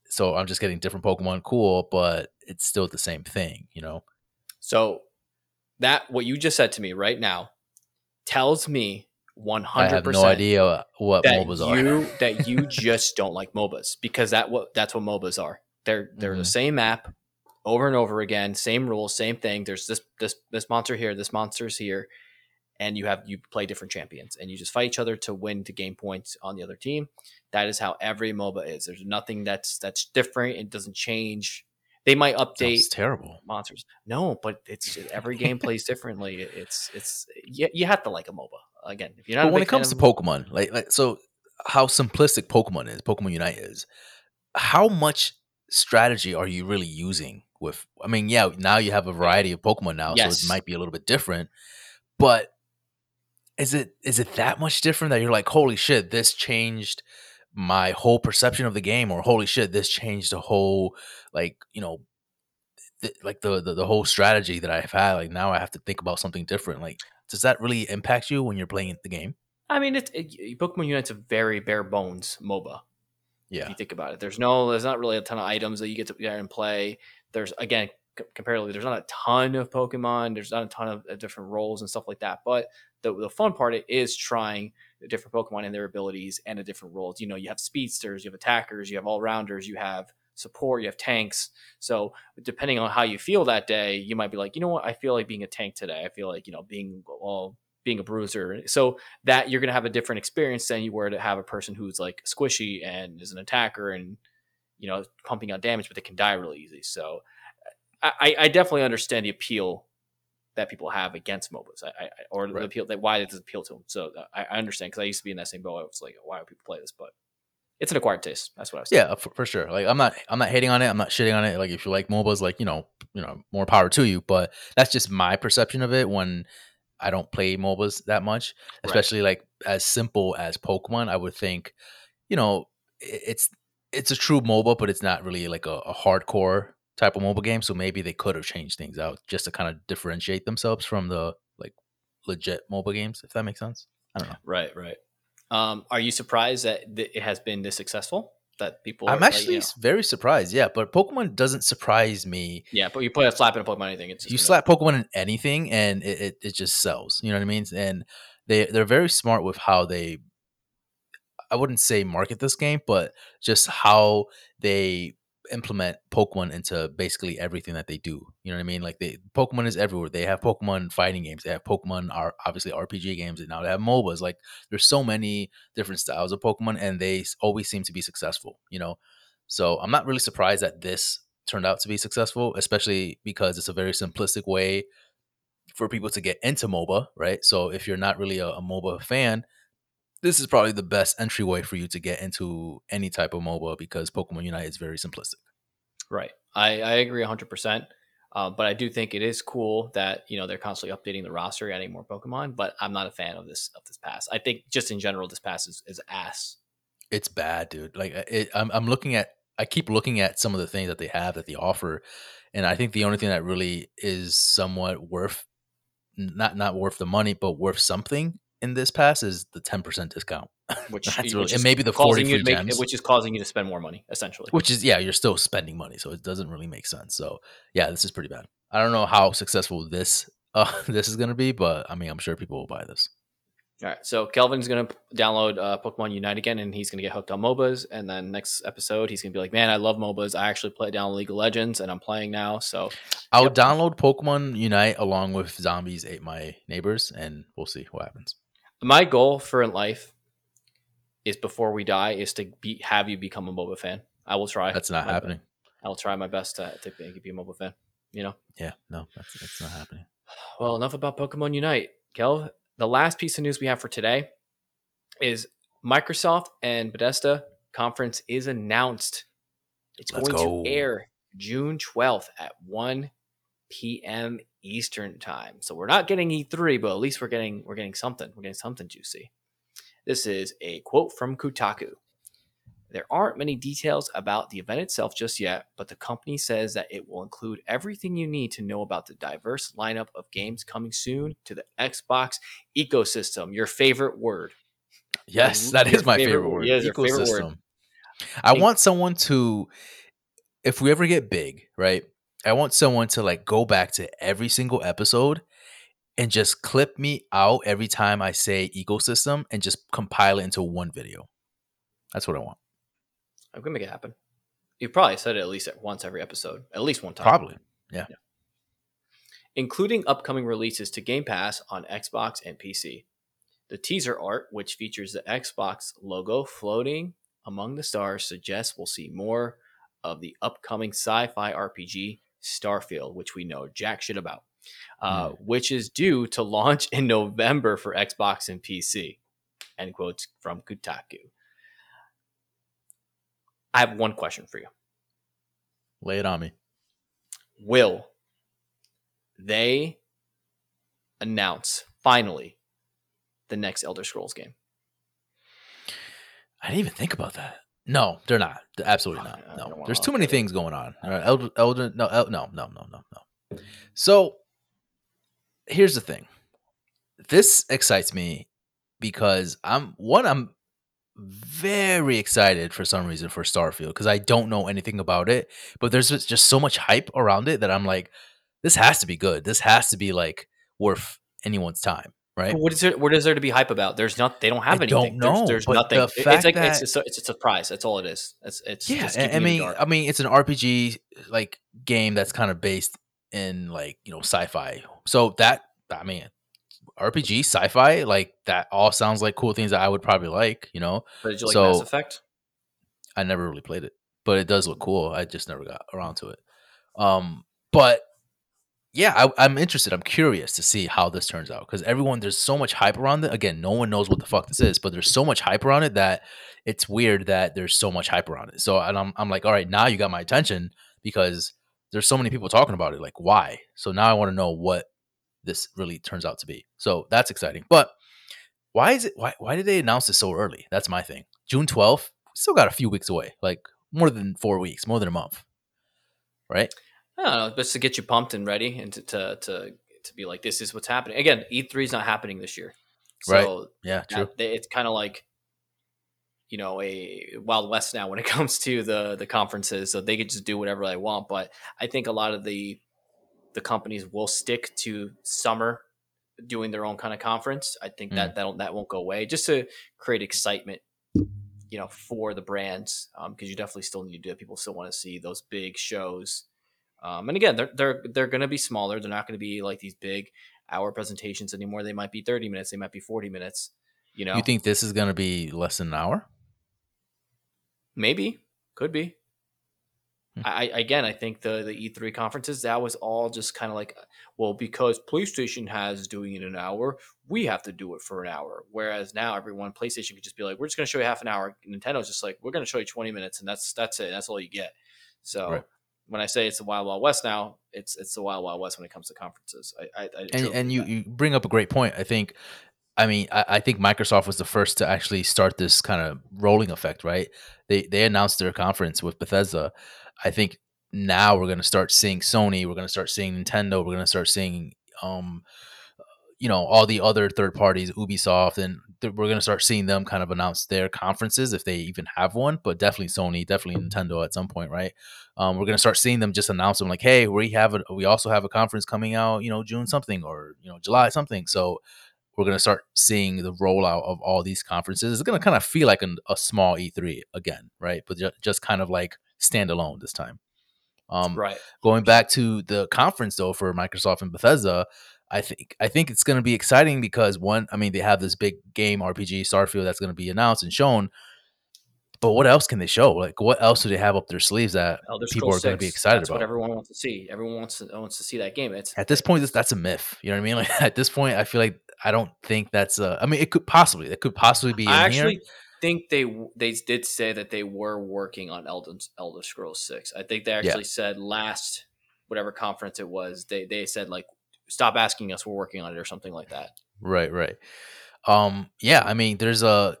so I'm just getting different Pokemon, cool, but it's still the same thing, you know? So that what you just said to me right now tells me one I hundred have no idea what that MOBAs are. you that you just don't like MOBAs because that what that's what MOBAs are. They're they're the Mhm. same map over and over again, same rules, same thing. There's this this this monster here, this monster's here, and you have you play different champions and you just fight each other to win to gain points on the other team. That is how every MOBA is. There's nothing that's that's different. It doesn't change. They might update terrible. monsters. No, but it's every game plays differently. It's it's you, you have to like a MOBA again. If you're not, But when it comes to Pokemon, like, like so how simplistic Pokemon is, Pokemon Unite is, how much strategy are you really using with I mean, yeah, now you have a variety of Pokemon now, so it might be a little bit different. But is it is it that much different that you're like, holy shit, this changed my whole perception of the game, or holy shit, this changed the whole like, you know, th- like the, the the whole strategy that I've had. Like now I have to think about something different. Like, does that really impact you when you're playing the game? I mean, it's it, Pokemon Unite's a very bare bones MOBA. Yeah, If you think about it, there's no, there's not really a ton of items that you get to get and play. There's again, comparatively, there's not a ton of Pokemon. There's not a ton of different roles and stuff like that. But the the fun part is trying different Pokemon and their abilities and the different roles. You know, you have speedsters, you have attackers, you have all rounders, you have support, you have tanks. So depending on how you feel that day, you might be like, you know what, I feel like being a tank today. I feel like you know being well being a bruiser. So that you're to have a different experience than you were to have a person who's like squishy and is an attacker and you know pumping out damage, but they can die really easy. So I, I definitely understand the appeal that people have against MOBAs, I, I or right. the appeal that why it does appeal to them. So uh, I, I understand because I used to be in that same boat. I was like, why do people play this? But it's an acquired taste. That's what I was. Yeah, for, for, sure. Like I'm not, I'm not hating on it. I'm not shitting on it. Like if you like MOBAs, like you know, you know, more power to you. But that's just my perception of it. When I don't play MOBAs that much, especially right. like as simple as Pokemon. I would think, you know, it's it's a true MOBA, but it's not really like a, a hardcore type of mobile game. So maybe they could have changed things out just to kind of differentiate themselves from the like legit mobile games, if that makes sense. I don't know. Right, right. Um, are you surprised that th- it has been this successful? That people, I'm actually you know. very surprised. Yeah, but Pokemon doesn't surprise me. Yeah, but you put a slap in a Pokemon anything, it's you slap Pokemon in anything, and it, it, it just sells. You know what I mean? And they they're very smart with how they I wouldn't say market this game, but just how they implement Pokemon into basically everything that they do. You know what I mean? Like they Pokemon is everywhere. They have Pokemon fighting games. They have Pokemon are obviously RPG games, and now they have MOBAs. Like there's so many different styles of Pokemon, and they always seem to be successful. You know, so I'm not really surprised that this turned out to be successful, especially because it's a very simplistic way for people to get into MOBA, right? So if you're not really a, a MOBA fan, this is probably the best entryway for you to get into any type of MOBA because Pokemon Unite is very simplistic. Right. I, I agree 100%. Uh, but I do think it is cool that you know they're constantly updating the roster, adding more Pokemon. But I'm not a fan of this of this pass. I think just in general, this pass is, is ass. It's bad, dude. Like it, I'm I'm looking at I keep looking at some of the things that they have that they offer, and I think the only thing that really is somewhat worth not not worth the money, but worth something in this pass is the 10% discount. Which, which really, and maybe the 40 free make, gems. Which is causing you to spend more money, essentially. Which is, yeah, you're still spending money. So it doesn't really make sense. So yeah, this is pretty bad. I don't know how successful this uh, this is going to be, but I mean, I'm sure people will buy this. All right, so Kelvin's gonna download uh, Pokemon Unite again, and he's gonna get hooked on MOBAs. And then next episode, he's gonna be like, "Man, I love MOBAs. I actually play down League of Legends, and I'm playing now." So I'll yep. download Pokemon Unite along with Zombies Ate My Neighbors, and we'll see what happens my goal for in life is before we die is to be have you become a MOBA fan. I will try. That's not happening. Best. I will try my best to, to make you be a MOBA fan. You know. Yeah. No, that's that's not happening. Well, enough about Pokemon Unite, Kel. The last piece of news we have for today is Microsoft and Bethesda conference is announced. It's Let's going go. to air June 12th at 1 p.m. Eastern time. So we're not getting E3, but at least we're getting we're getting something. We're getting something juicy. This is a quote from Kotaku. There aren't many details about the event itself just yet, but the company says that it will include everything you need to know about the diverse lineup of games coming soon to the Xbox ecosystem. Your favorite word. Yes, that is my favorite, favorite word. Yeah, ecosystem. Favorite word. I want someone to, if we ever get big, right? I want someone to like go back to every single episode and just clip me out every time I say ecosystem and just compile it into one video. That's what I want. I'm gonna make it happen. You probably said it at least once every episode, at least one time. Probably, yeah. yeah. Including upcoming releases to Game Pass on Xbox and PC. The teaser art, which features the Xbox logo floating among the stars, suggests we'll see more of the upcoming sci-fi RPG Starfield, which we know jack shit about, uh, mm. which is due to launch in November for Xbox and PC. End quotes from Kotaku. I have one question for you. Lay it on me. Will they announce finally the next Elder Scrolls game? I didn't even think about that. No, they're not. Absolutely not. No, there's too many things going on. All right, Elder, Elder, no, El, no, no, no, no, no. So here's the thing. This excites me because I'm one. I'm very excited for some reason for Starfield because I don't know anything about it, but there's just so much hype around it that I'm like, this has to be good. This has to be like worth anyone's time right? What is there? What is there to be hype about? There's not. They don't have I anything. Don't know. There's, there's nothing. The it's like that, it's, a, it's a surprise. That's all it is. It's it's yeah. I mean, I mean, it's an RPG like game that's kind of based in like you know sci-fi. So that I mean, RPG, sci-fi, like that all sounds like cool things that I would probably like, you know. But did you like So- Mass Effect? I never really played it, but it does look cool. I just never got around to it. Um, but yeah, I, I'm interested. I'm curious to see how this turns out because everyone there's so much hype around it. Again, no one knows what the fuck this is, but there's so much hype around it that it's weird that there's so much hype around it. So and I'm I'm like, all right, now you got my attention because there's so many people talking about it. Like, why? So now I want to know what this really turns out to be. So that's exciting. But why is it? Why why did they announce this so early? That's my thing. June 12th. Still got a few weeks away. Like more than four weeks, more than a month. Right? I don't know, just to get you pumped and ready, and to to to, to be like, this is what's happening. Again, E3 is not happening this year, so Right. Yeah, true. that- it's kind of like you know a wild west now when it comes to the the conferences so they could just do whatever they want but i think a lot of the the companies will stick to summer doing their own kind of conference i think that mm. that'll that won't go away just to create excitement you know for the brands um, because you definitely still need to do it people still want to see those big shows um, and again they're they're they're going to be smaller they're not going to be like these big hour presentations anymore they might be 30 minutes they might be 40 minutes you know You think this is gonna be less than an hour? Maybe could be. Hmm. I again, I think the the E3 conferences that was all just kind of like, well, because PlayStation has doing it an hour, we have to do it for an hour. Whereas now, everyone PlayStation could just be like, we're just going to show you half an hour. Nintendo's just like, we're going to show you twenty minutes, and that's that's it. That's all you get. So. Right. When I say it's the Wild Wild West now, it's it's the Wild Wild West when it comes to conferences. I, I, I and and you, that. you bring up a great point. I think, I mean, I, I think Microsoft was the first to actually start this kind of rolling effect, right? They they announced their conference with Bethesda. I think now we're going to start seeing Sony. We're going to start seeing Nintendo. We're going to start seeing, um, you know, all the other third parties, Ubisoft, and th- we're going to start seeing them kind of announce their conferences if they even have one. But definitely Sony, definitely Nintendo at some point, right? Um, we're going to start seeing them just announce them like, hey, we have a, we also have a conference coming out, you know, June something or you know July something. So we're going to start seeing the rollout of all these conferences. It's going to kind of feel like an, a small E3 again, right? But ju- just kind of like standalone this time. Um, right. going back to the conference though for Microsoft and Bethesda, I think I think it's going to be exciting because one, I mean, they have this big game RPG Starfield that's going to be announced and shown. But what else can they show? Like, what else do they have up their sleeves that Elder people Scrolls are going to be excited That's about? what everyone wants to see. Everyone wants to wants to see that game. It's At this point, that's, that's a myth. You know what I mean? Like at this point, I feel like I don't think that's. A, I mean, it could possibly. It could possibly be. In I actually here. think they they did say that they were working on Elden Elder Scrolls Six. I think they actually said last whatever conference it was. They they said like stop asking us, we're working on it or something like that. Right, right. Um, yeah, I mean, there's a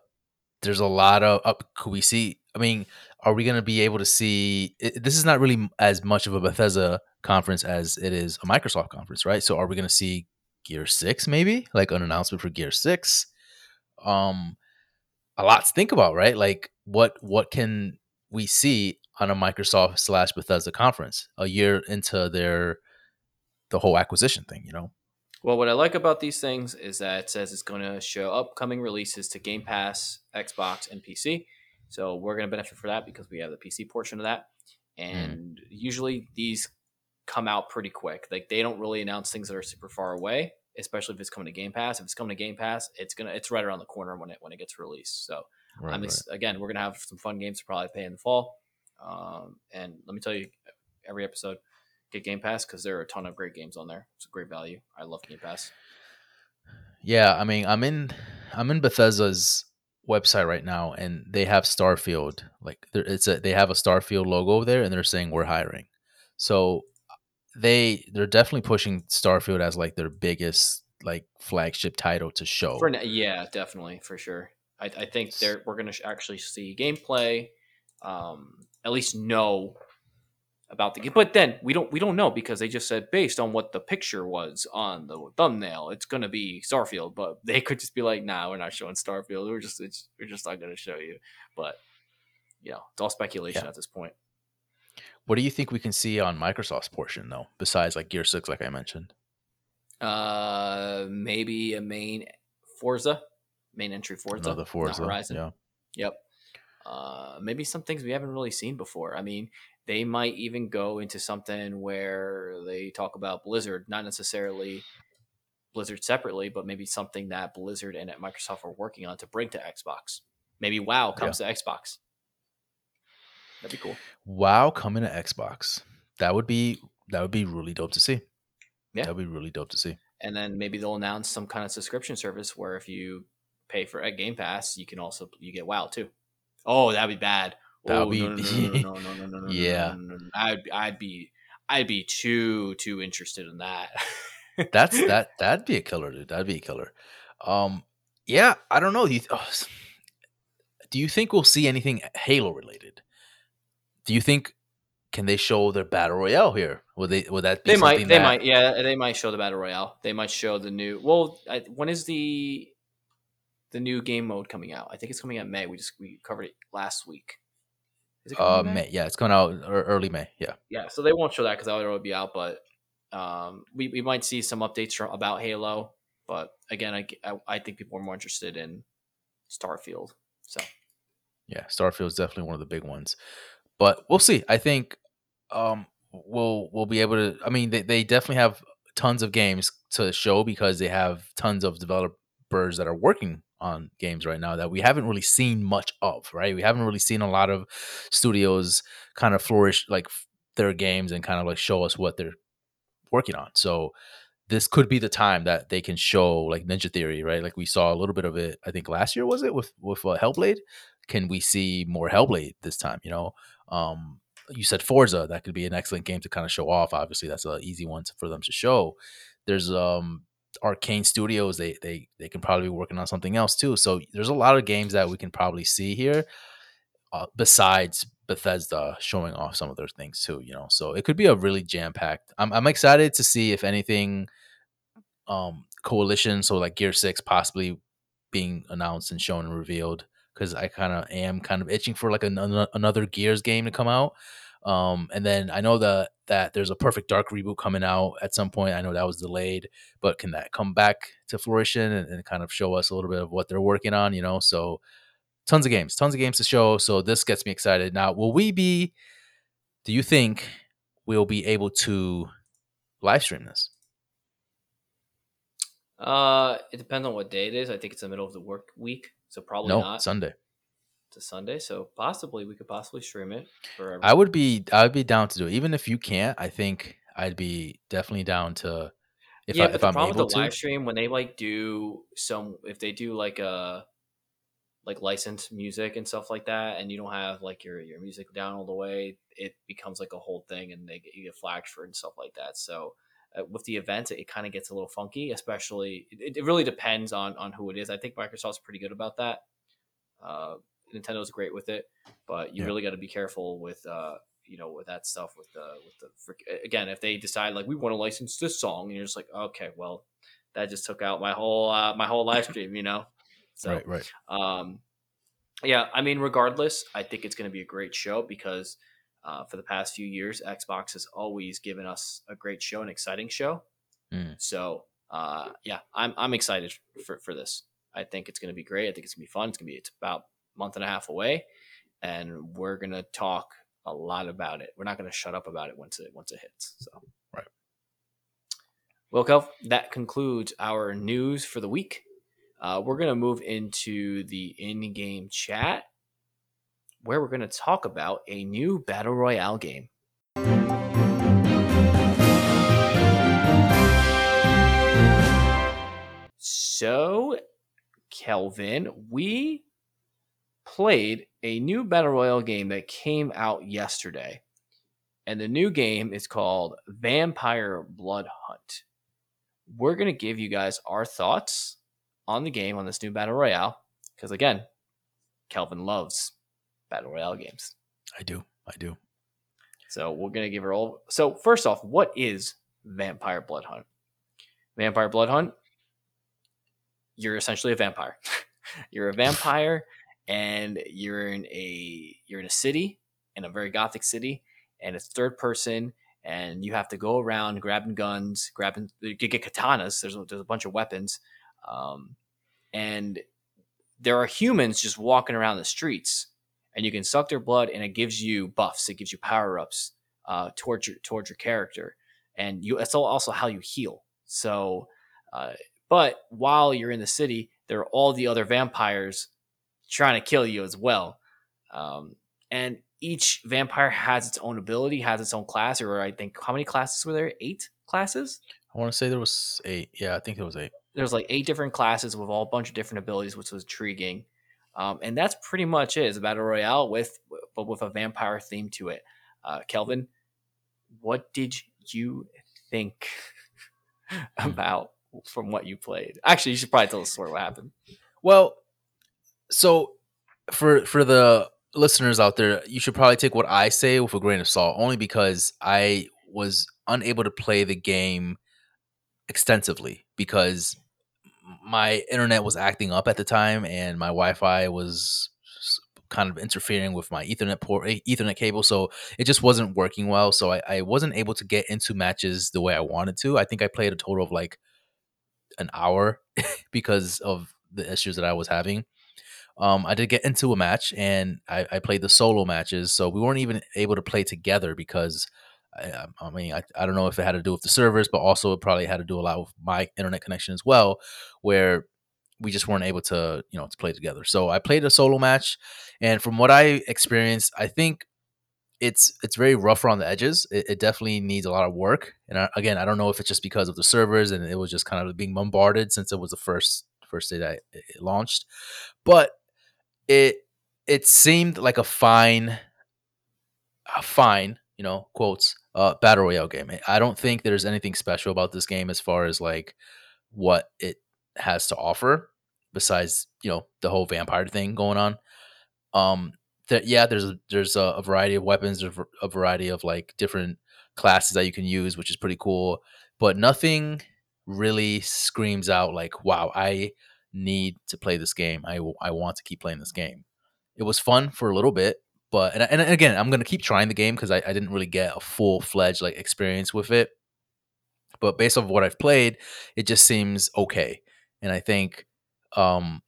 there's a lot of uh, could we see? I mean, are we going to be able to see? It, this is not really as much of a Bethesda conference as it is a Microsoft conference, right? So, are we going to see Gear Six, maybe like an announcement for Gear Six? Um, a lot to think about, right? Like, what what can we see on a Microsoft slash Bethesda conference a year into their the whole acquisition thing? You know, Well, what I like about these things is that it says it's going to show upcoming releases to Game Pass, Xbox, and PC. So we're going to benefit for that because we have the PC portion of that. And usually these come out pretty quick. Like they don't really announce things that are super far away, especially if it's coming to Game Pass. If it's coming to Game Pass, it's gonna it's right around the corner when it when it gets released. So right, I'm ex- again, we're gonna have some fun games to probably play in the fall. Um, and let me tell you, every episode get Game Pass because there are a ton of great games on there. It's a great value. I love Game Pass. Yeah, I mean, I'm in I'm in Bethesda's website right now, and they have Starfield. Like, there, it's a they have a Starfield logo there, and they're saying we're hiring. So they they're definitely pushing Starfield as like their biggest like flagship title to show. For yeah, definitely for sure. I, I think there we're gonna actually see gameplay, um, at least know about the game. But then we don't we don't know because they just said based on what the picture was on the thumbnail, it's gonna be Starfield. But they could just be like, nah, we're not showing Starfield. We're just it's, we're just not gonna show you. But you know, it's all speculation Yeah. at this point. What do you think we can see on Microsoft's portion though, besides like Gear Six, like I mentioned? Uh, maybe a main Forza, main entry Forza, Another Forza, Horizon. yeah. Yep. Uh, maybe some things we haven't really seen before. I mean, they might even go into something where they talk about Blizzard, not necessarily Blizzard separately, but maybe something that Blizzard and Microsoft are working on to bring to Xbox. Maybe WoW comes yeah. to Xbox. That'd be cool. WoW coming to Xbox. That would be that would be really dope to see. Yeah, that'd be really dope to see. And then maybe they'll announce some kind of subscription service where if you pay for a Game Pass, you can also you get WoW too. Oh, that'd be bad. That would oh, be no, no, no, no, no, no, yeah. I'd I'd be I'd be too too interested in that. That's that that'd be a killer, dude. That'd be a killer. Um, yeah, I don't know. Do you, oh, do you think we'll see anything Halo related? Do you think can they show their battle royale here? Would they? Would that? Be they might. They that... might. Yeah, they might show the battle royale. They might show the new. Well, I, when is the the new game mode coming out? I think it's coming out May. We just we covered it last week. Uh, May? May? Yeah, it's coming out early May. Yeah. Yeah. So they won't show that because that would already be out. But um, we we might see some updates from, about Halo. But again, I, I I think people are more interested in Starfield. So. Yeah, Starfield is definitely one of the big ones, but we'll see. I think um, we'll we'll be able to. I mean, they, they definitely have tons of games to show because they have tons of developers that are working on games right now that we haven't really seen much of. Right, we haven't really seen a lot of studios kind of flourish like their games and kind of like show us what they're working on. So this could be the time that they can show like Ninja Theory, right? Like we saw a little bit of it. I think last year was it with with uh, Hellblade. Can we see more Hellblade this time? You know, um, you said Forza. That could be an excellent game to kind of show off. Obviously, that's an easy one for them to show. There's um Arkane Studios. They they they can probably be working on something else too. So there's a lot of games that we can probably see here. Uh, besides Bethesda showing off some of their things too, you know. So it could be a really jam packed. I'm I'm excited to see if anything um coalition, so like Gear 6 possibly being announced and shown and revealed because I kind of am kind of itching for like an, another Gears game to come out. Um, and then I know that that there's a Perfect Dark reboot coming out at some point. I know that was delayed, but can that come back to fruition and, and kind of show us a little bit of what they're working on? You know, so tons of games, tons of games to show. So this gets me excited. Now, will we be? Do you think we'll be able to live stream this? Uh, it depends on what day it is. I think it's the middle of the work week, so probably no, not Sunday. A Sunday, so possibly we could possibly stream it. For I would be, I would be down to do it. Even if you can't, I think I'd be definitely down to. If yeah, I, but if the I'm problem with the to, live stream when they like do some, if they do like a uh, like licensed music and stuff like that, and you don't have like your your music down all the way, it becomes like a whole thing, and they get, you get flagged for it and stuff like that. So uh, with the event, it, it kind of gets a little funky. Especially, it, it, really depends on on who it is. I think Microsoft's pretty good about that. Uh, Nintendo's great with it, but you yeah. really got to be careful with uh, you know with that stuff with the with the again if they decide like we want to license this song and you're just like okay well that just took out my whole uh, my whole live stream you know so right right um yeah I mean regardless I think it's going to be a great show because uh, for the past few years, Xbox has always given us a great show, an exciting show. Mm. So, uh, yeah, I'm I'm excited for for this. I think it's going to be great. I think it's going to be fun. It's going to be it's about month and a half away, and we're to talk a lot about it. We're not to shut up about it once it once it hits. So, right. Well, Kel, that concludes our news for the week. Uh, we're to move into the in-game chat where we're to talk about a new Battle Royale game. So, Kelvin, we played a new Battle Royale game that came out yesterday. And the new game is called Vampire Blood Hunt. We're going to give you guys our thoughts on the game, on this new Battle Royale. Because again, Kelvin loves battle royale games. I do. I do. So we're gonna give her all. So first off, what is Vampire Blood Hunt? Vampire Blood Hunt. You're essentially a vampire. you're a vampire, and you're in a you're in a city, in a very gothic city, and it's third person, and you have to go around grabbing guns, grabbing you get katanas. There's a, there's a bunch of weapons, um, and there are humans just walking around the streets and you can suck their blood, and it gives you buffs. It gives you power ups uh, towards your towards your character, and you. It's also how you heal. So Uh, but while you're in the city, there are all the other vampires trying to kill you as well. Um, and each vampire has its own ability, has its own class, or I think how many classes were there? Eight classes. I want to say there was eight. Yeah, I think there was eight. There's like eight different classes with all a bunch of different abilities, which was intriguing. Um, and that's pretty much it. It's a battle royale with, but with a vampire theme to it. Uh, Kelvin, what did you think about from what you played? Actually, you should probably tell the story what happened. Well, so for for the listeners out there, you should probably take what I say with a grain of salt, only because I was unable to play the game extensively because my internet was acting up at the time and my Wi-Fi was kind of interfering with my Ethernet port, eh, Ethernet cable, so it just wasn't working well. So I, I wasn't able to get into matches the way I wanted to. I think I played a total of like an hour because of the issues that I was having. Um, I did get into a match and I, I, played the solo matches, so we weren't even able to play together because I, I mean I, I don't know if it had to do with the servers, but also it probably had to do a lot with my internet connection as well, where we just weren't able to you know to play together. So I played a solo match, and from what I experienced, I think it's it's very rough around the edges. It, it definitely needs a lot of work. And again, I don't know if it's just because of the servers and it was just kind of being bombarded since it was the first first day that it launched, but it it seemed like a fine, a fine, you know, quotes, uh, battle royale game. I don't think there's anything special about this game as far as like what it has to offer besides you know the whole vampire thing going on. Um, yeah, there's a, there's a, variety of weapons, a variety of like different classes that you can use, which is pretty cool. But nothing really screams out like, "Wow, I need to play this game. I I want to keep playing this game." It was fun for a little bit, but and, and again, I'm gonna keep trying the game because I, I didn't really get a full fledged like experience with it. But based off what I've played, it just seems okay, and I think um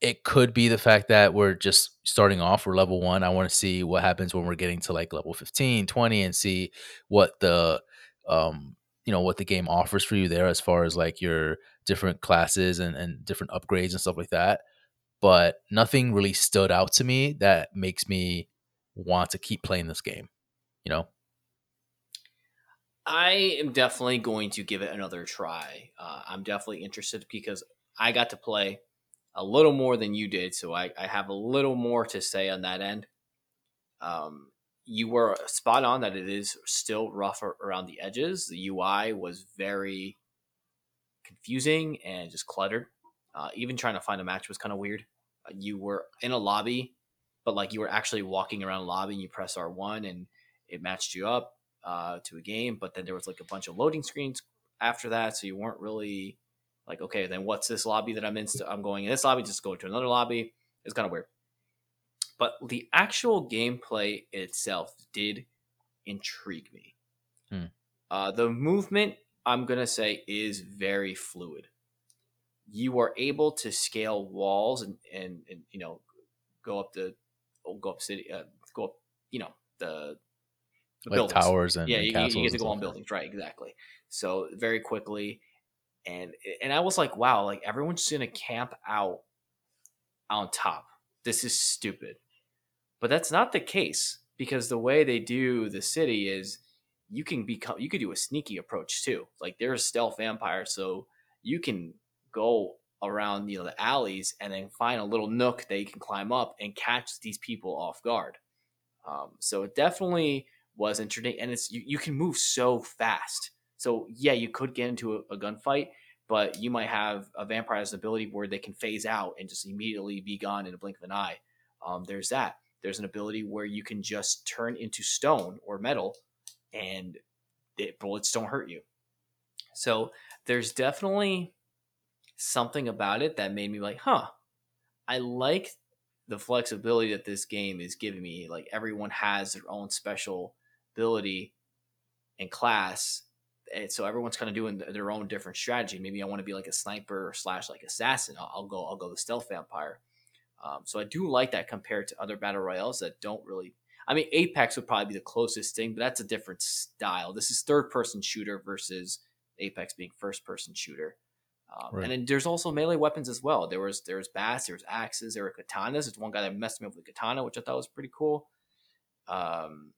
it could be the fact that we're just starting off we're level one i want to see what happens when we're getting to like level 15 20 and see what the um you know what the game offers for you there as far as like your different classes and, and different upgrades and stuff like that but nothing really stood out to me that makes me want to keep playing this game you know i am definitely going to give it another try uh, i'm definitely interested because i got to play a little more than you did, so I, I have a little more to say on that end. Um, you were spot on that it is still rough around the edges. The UI was very confusing and just cluttered. Uh, even trying to find a match was kind of weird. Uh, you were in a lobby, but like you were actually walking around a lobby and you press R1 and it matched you up uh, to a game, but then there was like a bunch of loading screens after that, so you weren't really like, okay, then what's this lobby that I'm in? I'm going in this lobby, just go to another lobby. It's kind of weird. But the actual gameplay itself did intrigue me. Hmm. Uh, the movement, I'm going to say, is very fluid. You are able to scale walls and, and, and you know, go up the, go up city, uh, go up, you know, the, the like buildings. towers and yeah, and you, you, get to go on buildings, right? Exactly. So very quickly, and and I was like, wow, like everyone's just gonna camp out on top. This is stupid, but that's not the case because the way they do the city is you can become you could do a sneaky approach too. Like there's stealth vampires, so you can go around you know the alleys and then find a little nook that you can climb up and catch these people off guard. Um, so it definitely was interesting, and it's you, you can move so fast so yeah, you could get into a, a gunfight, but you might have a vampire has an ability where they can phase out and just immediately be gone in a blink of an eye. Um, there's that. There's an ability where you can just turn into stone or metal, and bullets don't hurt you. So there's definitely something about it that made me like, huh, I like the flexibility that this game is giving me. Like everyone has their own special ability and class and so everyone's kind of doing their own different strategy. Maybe I want to be like a sniper slash like assassin. I'll, I'll go I'll go the stealth vampire. Um, so I do like that compared to other battle royales that don't really. I mean, Apex would probably be the closest thing, but that's a different style. This is third person shooter versus Apex being first person shooter. Um, Right. And then there's also melee weapons as well. There was there was bats, there was axes, there were katanas. There's one guy that messed me up with a katana, which I thought was pretty cool. Um,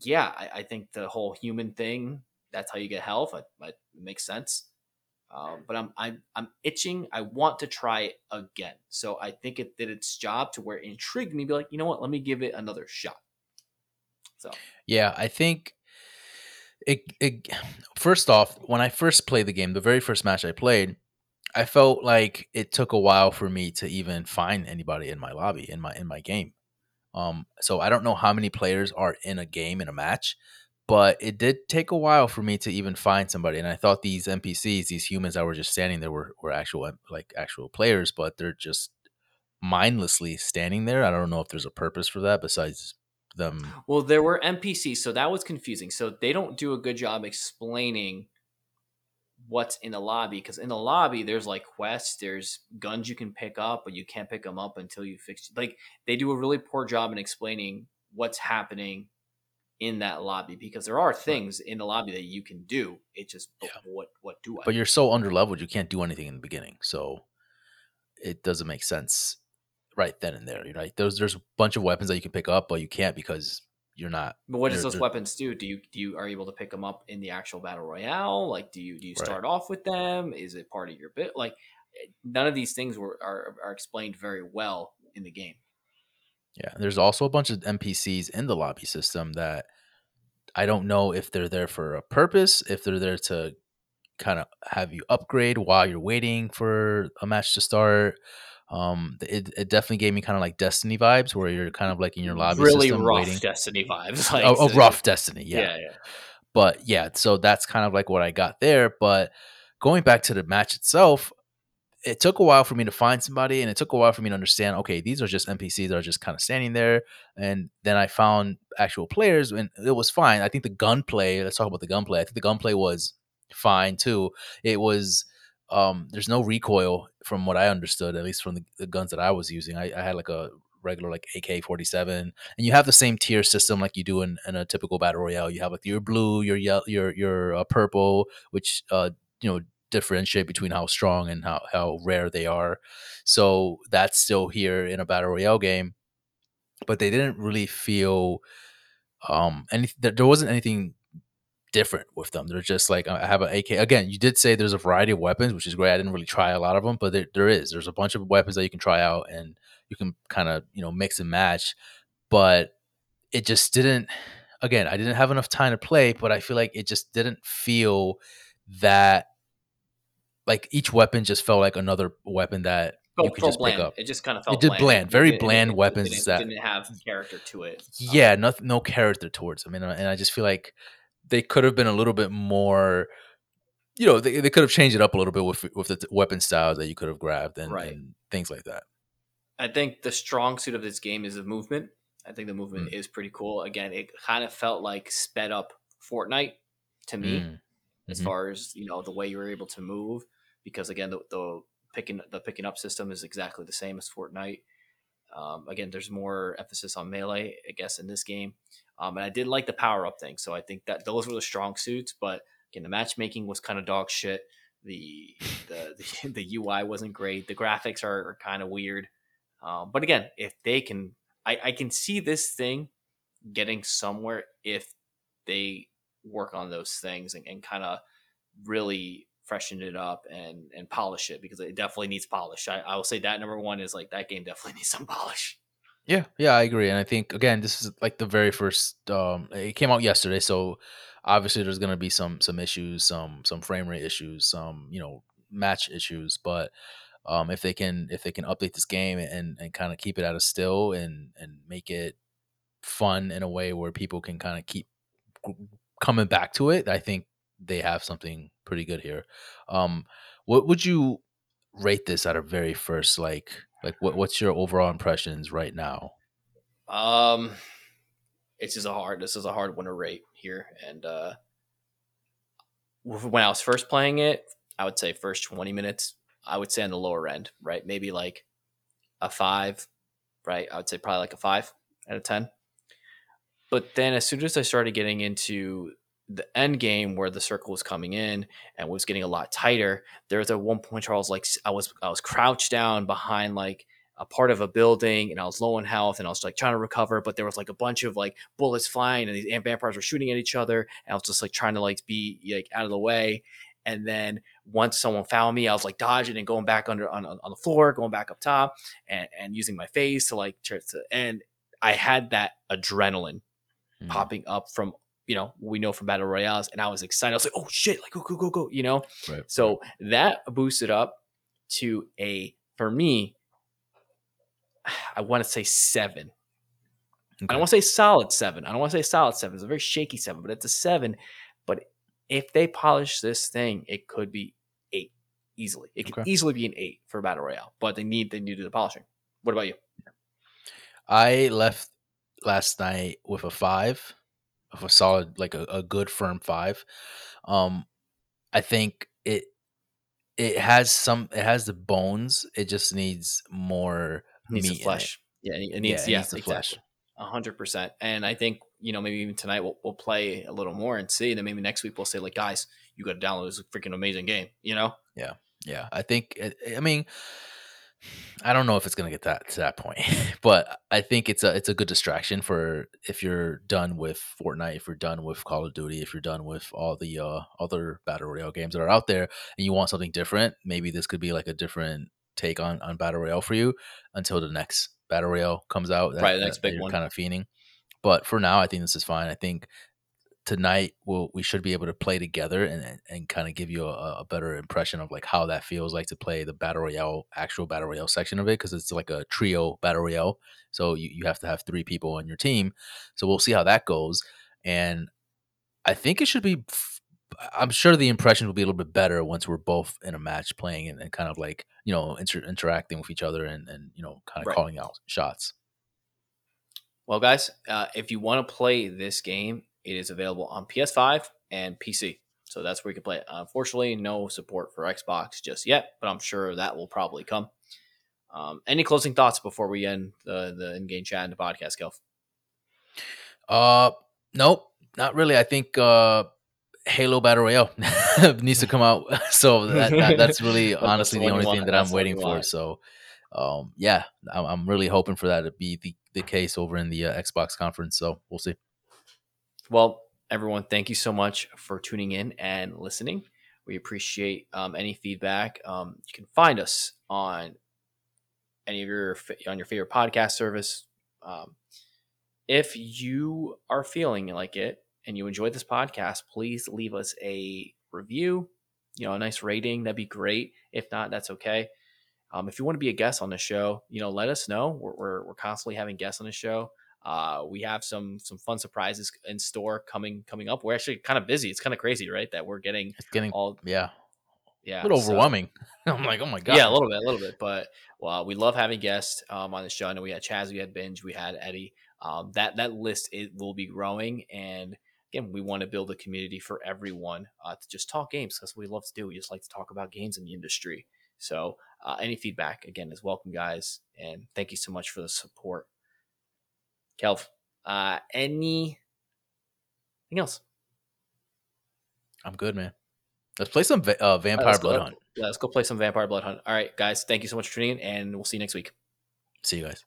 yeah, I, I think the whole human thing that's how you get health. I, I, it makes sense. Um, but I'm I'm I'm itching. I want to try it again. So I think it did its job to where it intrigued me. Be like, you know what? Let me give it another shot. So Yeah, I think it, it first off, when I first played the game, the very first match I played, I felt like it took a while for me to even find anybody in my lobby in my in my game. Um, so I don't know how many players are in a game in a match, but it did take a while for me to even find somebody. And I thought these NPCs, these humans that were just standing there, were were actual like actual players, but they're just mindlessly standing there. I don't know if there's a purpose for that besides them. Well, there were NPCs, so that was confusing. So they don't do a good job explaining what's in the lobby because in the lobby there's like quests, there's guns you can pick up, but you can't pick them up until you fix. Like they do a really poor job in explaining what's happening in that lobby because there are things in the lobby that you can do. It just but Yeah. what what do I? But you're so under leveled, you can't do anything in the beginning, so it doesn't make sense right then and there. Right? There's there's a bunch of weapons that you can pick up, but you can't because you're not. But what does those weapons do? Do you do you are you able to pick them up in the actual battle royale? Like, do you do you Right. start off with them? Is it part of your bit? Like, eh, none of these things were are, are explained very well in the game. Yeah, there's also a bunch of NPCs in the lobby system that I don't know if they're there for a purpose, if they're there to kind of have you upgrade while you're waiting for a match to start. Um, it, it definitely gave me kind of like Destiny vibes, where you're kind of like in your lobby really system rough waiting. Destiny vibes. Like, a, a rough Destiny, Yeah, yeah. yeah. But yeah, so that's kind of like what I got there. But going back to the match itself, it took a while for me to find somebody and it took a while for me to understand okay these are just npcs that are just kind of standing there and then i found actual players and it was fine i think the gunplay let's talk about the gunplay i think the gunplay was fine too it was um there's no recoil from what i understood at least from the, the guns that i was using I, I had like a regular like ak-47 and you have the same tier system like you do in, in a typical battle royale you have like your blue your yellow your your uh, purple which uh you know differentiate between how strong and how, how rare they are. So that's still here in a battle royale game, but they didn't really feel um any there wasn't anything different with them. They're just like I have an AK. Again, you did say there's a variety of weapons, which is great. I didn't really try a lot of them, but there, there is. There's a bunch of weapons that you can try out and you can kind of you know mix and match. But it just didn't. Again, I didn't have enough time to play, but I feel like it just didn't feel that like each weapon just felt like another weapon that you could just bland. pick up. It just kind of felt did bland. bland, It very it bland didn't- it weapons didn't, that- didn't have character to it. Um, yeah, no, no character towards them, and, and I just feel like they could have been a little bit more. You know, they, they could have changed it up a little bit with with the t- weapon styles that you could have grabbed and, Right. and things like that. I think the strong suit of this game is the movement. I think the movement Mm. is pretty cool. Again, it kind of felt like sped up Fortnite to me. Mm, as Mhm. far as you know the way you were able to move because again the, the picking the picking up system is exactly the same as Fortnite. Um, again, there's more emphasis on melee, I guess, in this game. Um, and I did like the power up thing, so I think that those were the strong suits. But again, the matchmaking was kind of dog shit. The the the, the UI wasn't great. The graphics are, are kind of weird. Um, but again, if they can, I, I can see this thing getting somewhere if they work on those things and, and kind of really freshen it up and and polish it because it definitely needs polish. I, I will say that number one is like that game definitely needs some polish. Yeah, yeah, I agree, and I think again, this is like the very first. Um, it came out yesterday, so obviously there's gonna be some some issues, some some frame rate issues, some you know match issues, but um, if they can if they can update this game and and kind of keep it at a still and and make it fun in a way where people can kind of keep coming back to it, I think they have something pretty good here. Um, what would you rate this at a very first like like what what's your overall impressions right now? Um, it's just a hard. This is a hard one to rate here, and uh, when I was first playing it, I would say first twenty minutes, I would say on the lower end, right? Maybe like a five, right? I would say probably like a five out of ten. But then as soon as I started getting into the end game where the circle was coming in and was getting a lot tighter, there was at one point Charles like I was I was crouched down behind like a part of a building and I was low in health and I was like trying to recover, but there was like a bunch of like bullets flying and these vampires were shooting at each other. And I was just like trying to like be like out of the way. And then once someone found me, I was like dodging and going back under on, on the floor, going back up top and, and using my face to like to, and I had that adrenaline mm. popping up from you know, we know from battle royales, and I was excited. I was like, "Oh shit! Like go go go go!" You know. Right. So that boosted up to a for me. I want to say seven. Okay. I don't want to say solid seven. I don't want to say solid seven. It's a very shaky seven, but it's a seven. But if they polish this thing, it could be eight easily. It could okay. easily be an eight for battle royale, but they need they need to do the polishing. What about you? I left last night with a five of a solid, like a, a good firm five. Um, I think it it has some it has the bones. It just needs more it needs meat flesh. It. Yeah, it needs yeah, it needs the exactly. flesh. A hundred percent. And I think you know maybe even tonight we'll we'll play a little more and see. And then maybe next week we'll say like, guys, you got to download this freaking amazing game. You know? Yeah, yeah. I think. I mean I don't know if it's gonna get that to that point, but I think it's a it's a good distraction for if you're done with Fortnite, if you're done with Call of Duty, if you're done with all the uh, other battle royale games that are out there, and you want something different. Maybe this could be like a different take on on battle royale for you until the next battle royale comes out. That, right, the next big one. Kind of fiending, but for now, I think this is fine. I think tonight we'll, we should be able to play together and, and, kind of give you a, a, better impression of like how that feels like to play the battle royale actual battle royale section of it because it's like a trio battle royale. So you, you have to have three people on your team. So we'll see how that goes. And i think it should be i'm sure the impression will be a little bit better once we're both in a match playing and, and kind of like you know inter- interacting with each other and, and you know kind of right. calling out shots. Well guys uh, if you want to play this game it is available on PS5 and PC. So that's where you can play it. Unfortunately, no support for Xbox just yet, but I'm sure that will probably come. Um, any closing thoughts before we end the the in game chat and the podcast, Kelf? Uh, nope, not really. I think uh, Halo Battle Royale needs to come out. So that, that that's really honestly the, the only thing that I'm waiting for. So, um, yeah, I'm, I'm, really hoping for that to be the, the case over in the uh, Xbox conference. So we'll see. Well, everyone, thank you so much for tuning in and listening. We appreciate um, any feedback. Um, you can find us on any of your on your favorite podcast service. Um, if you are feeling like it and you enjoyed this podcast, please leave us a review. You know, a nice rating that'd be great. If not, that's okay. Um, if you want to be a guest on the show, you know, let us know. We're, we're, we're constantly having guests on the show. Uh, we have some some fun surprises in store coming coming up. We're actually kind of busy. It's kind of crazy, right? That we're getting it's getting all yeah yeah a little so, overwhelming. I'm like, oh my god. Yeah, a little bit, a little bit. But well, we love having guests um, on the show. I know we had Chaz, we had Binge, we had Eddie. Um, that that list it will be growing, and again, we want to build a community for everyone uh, to just talk games. That's what we love to do. We just like to talk about games in the industry. So uh, any feedback again is welcome, guys, and thank you so much for the support. Kelv, uh, anything else? I'm good, man. Let's play some uh, Vampire right, Blood go, Hunt. Yeah, let's go play some Vampire Blood Hunt. All right, guys. Thank you so much for tuning in, and we'll see you next week. See you guys.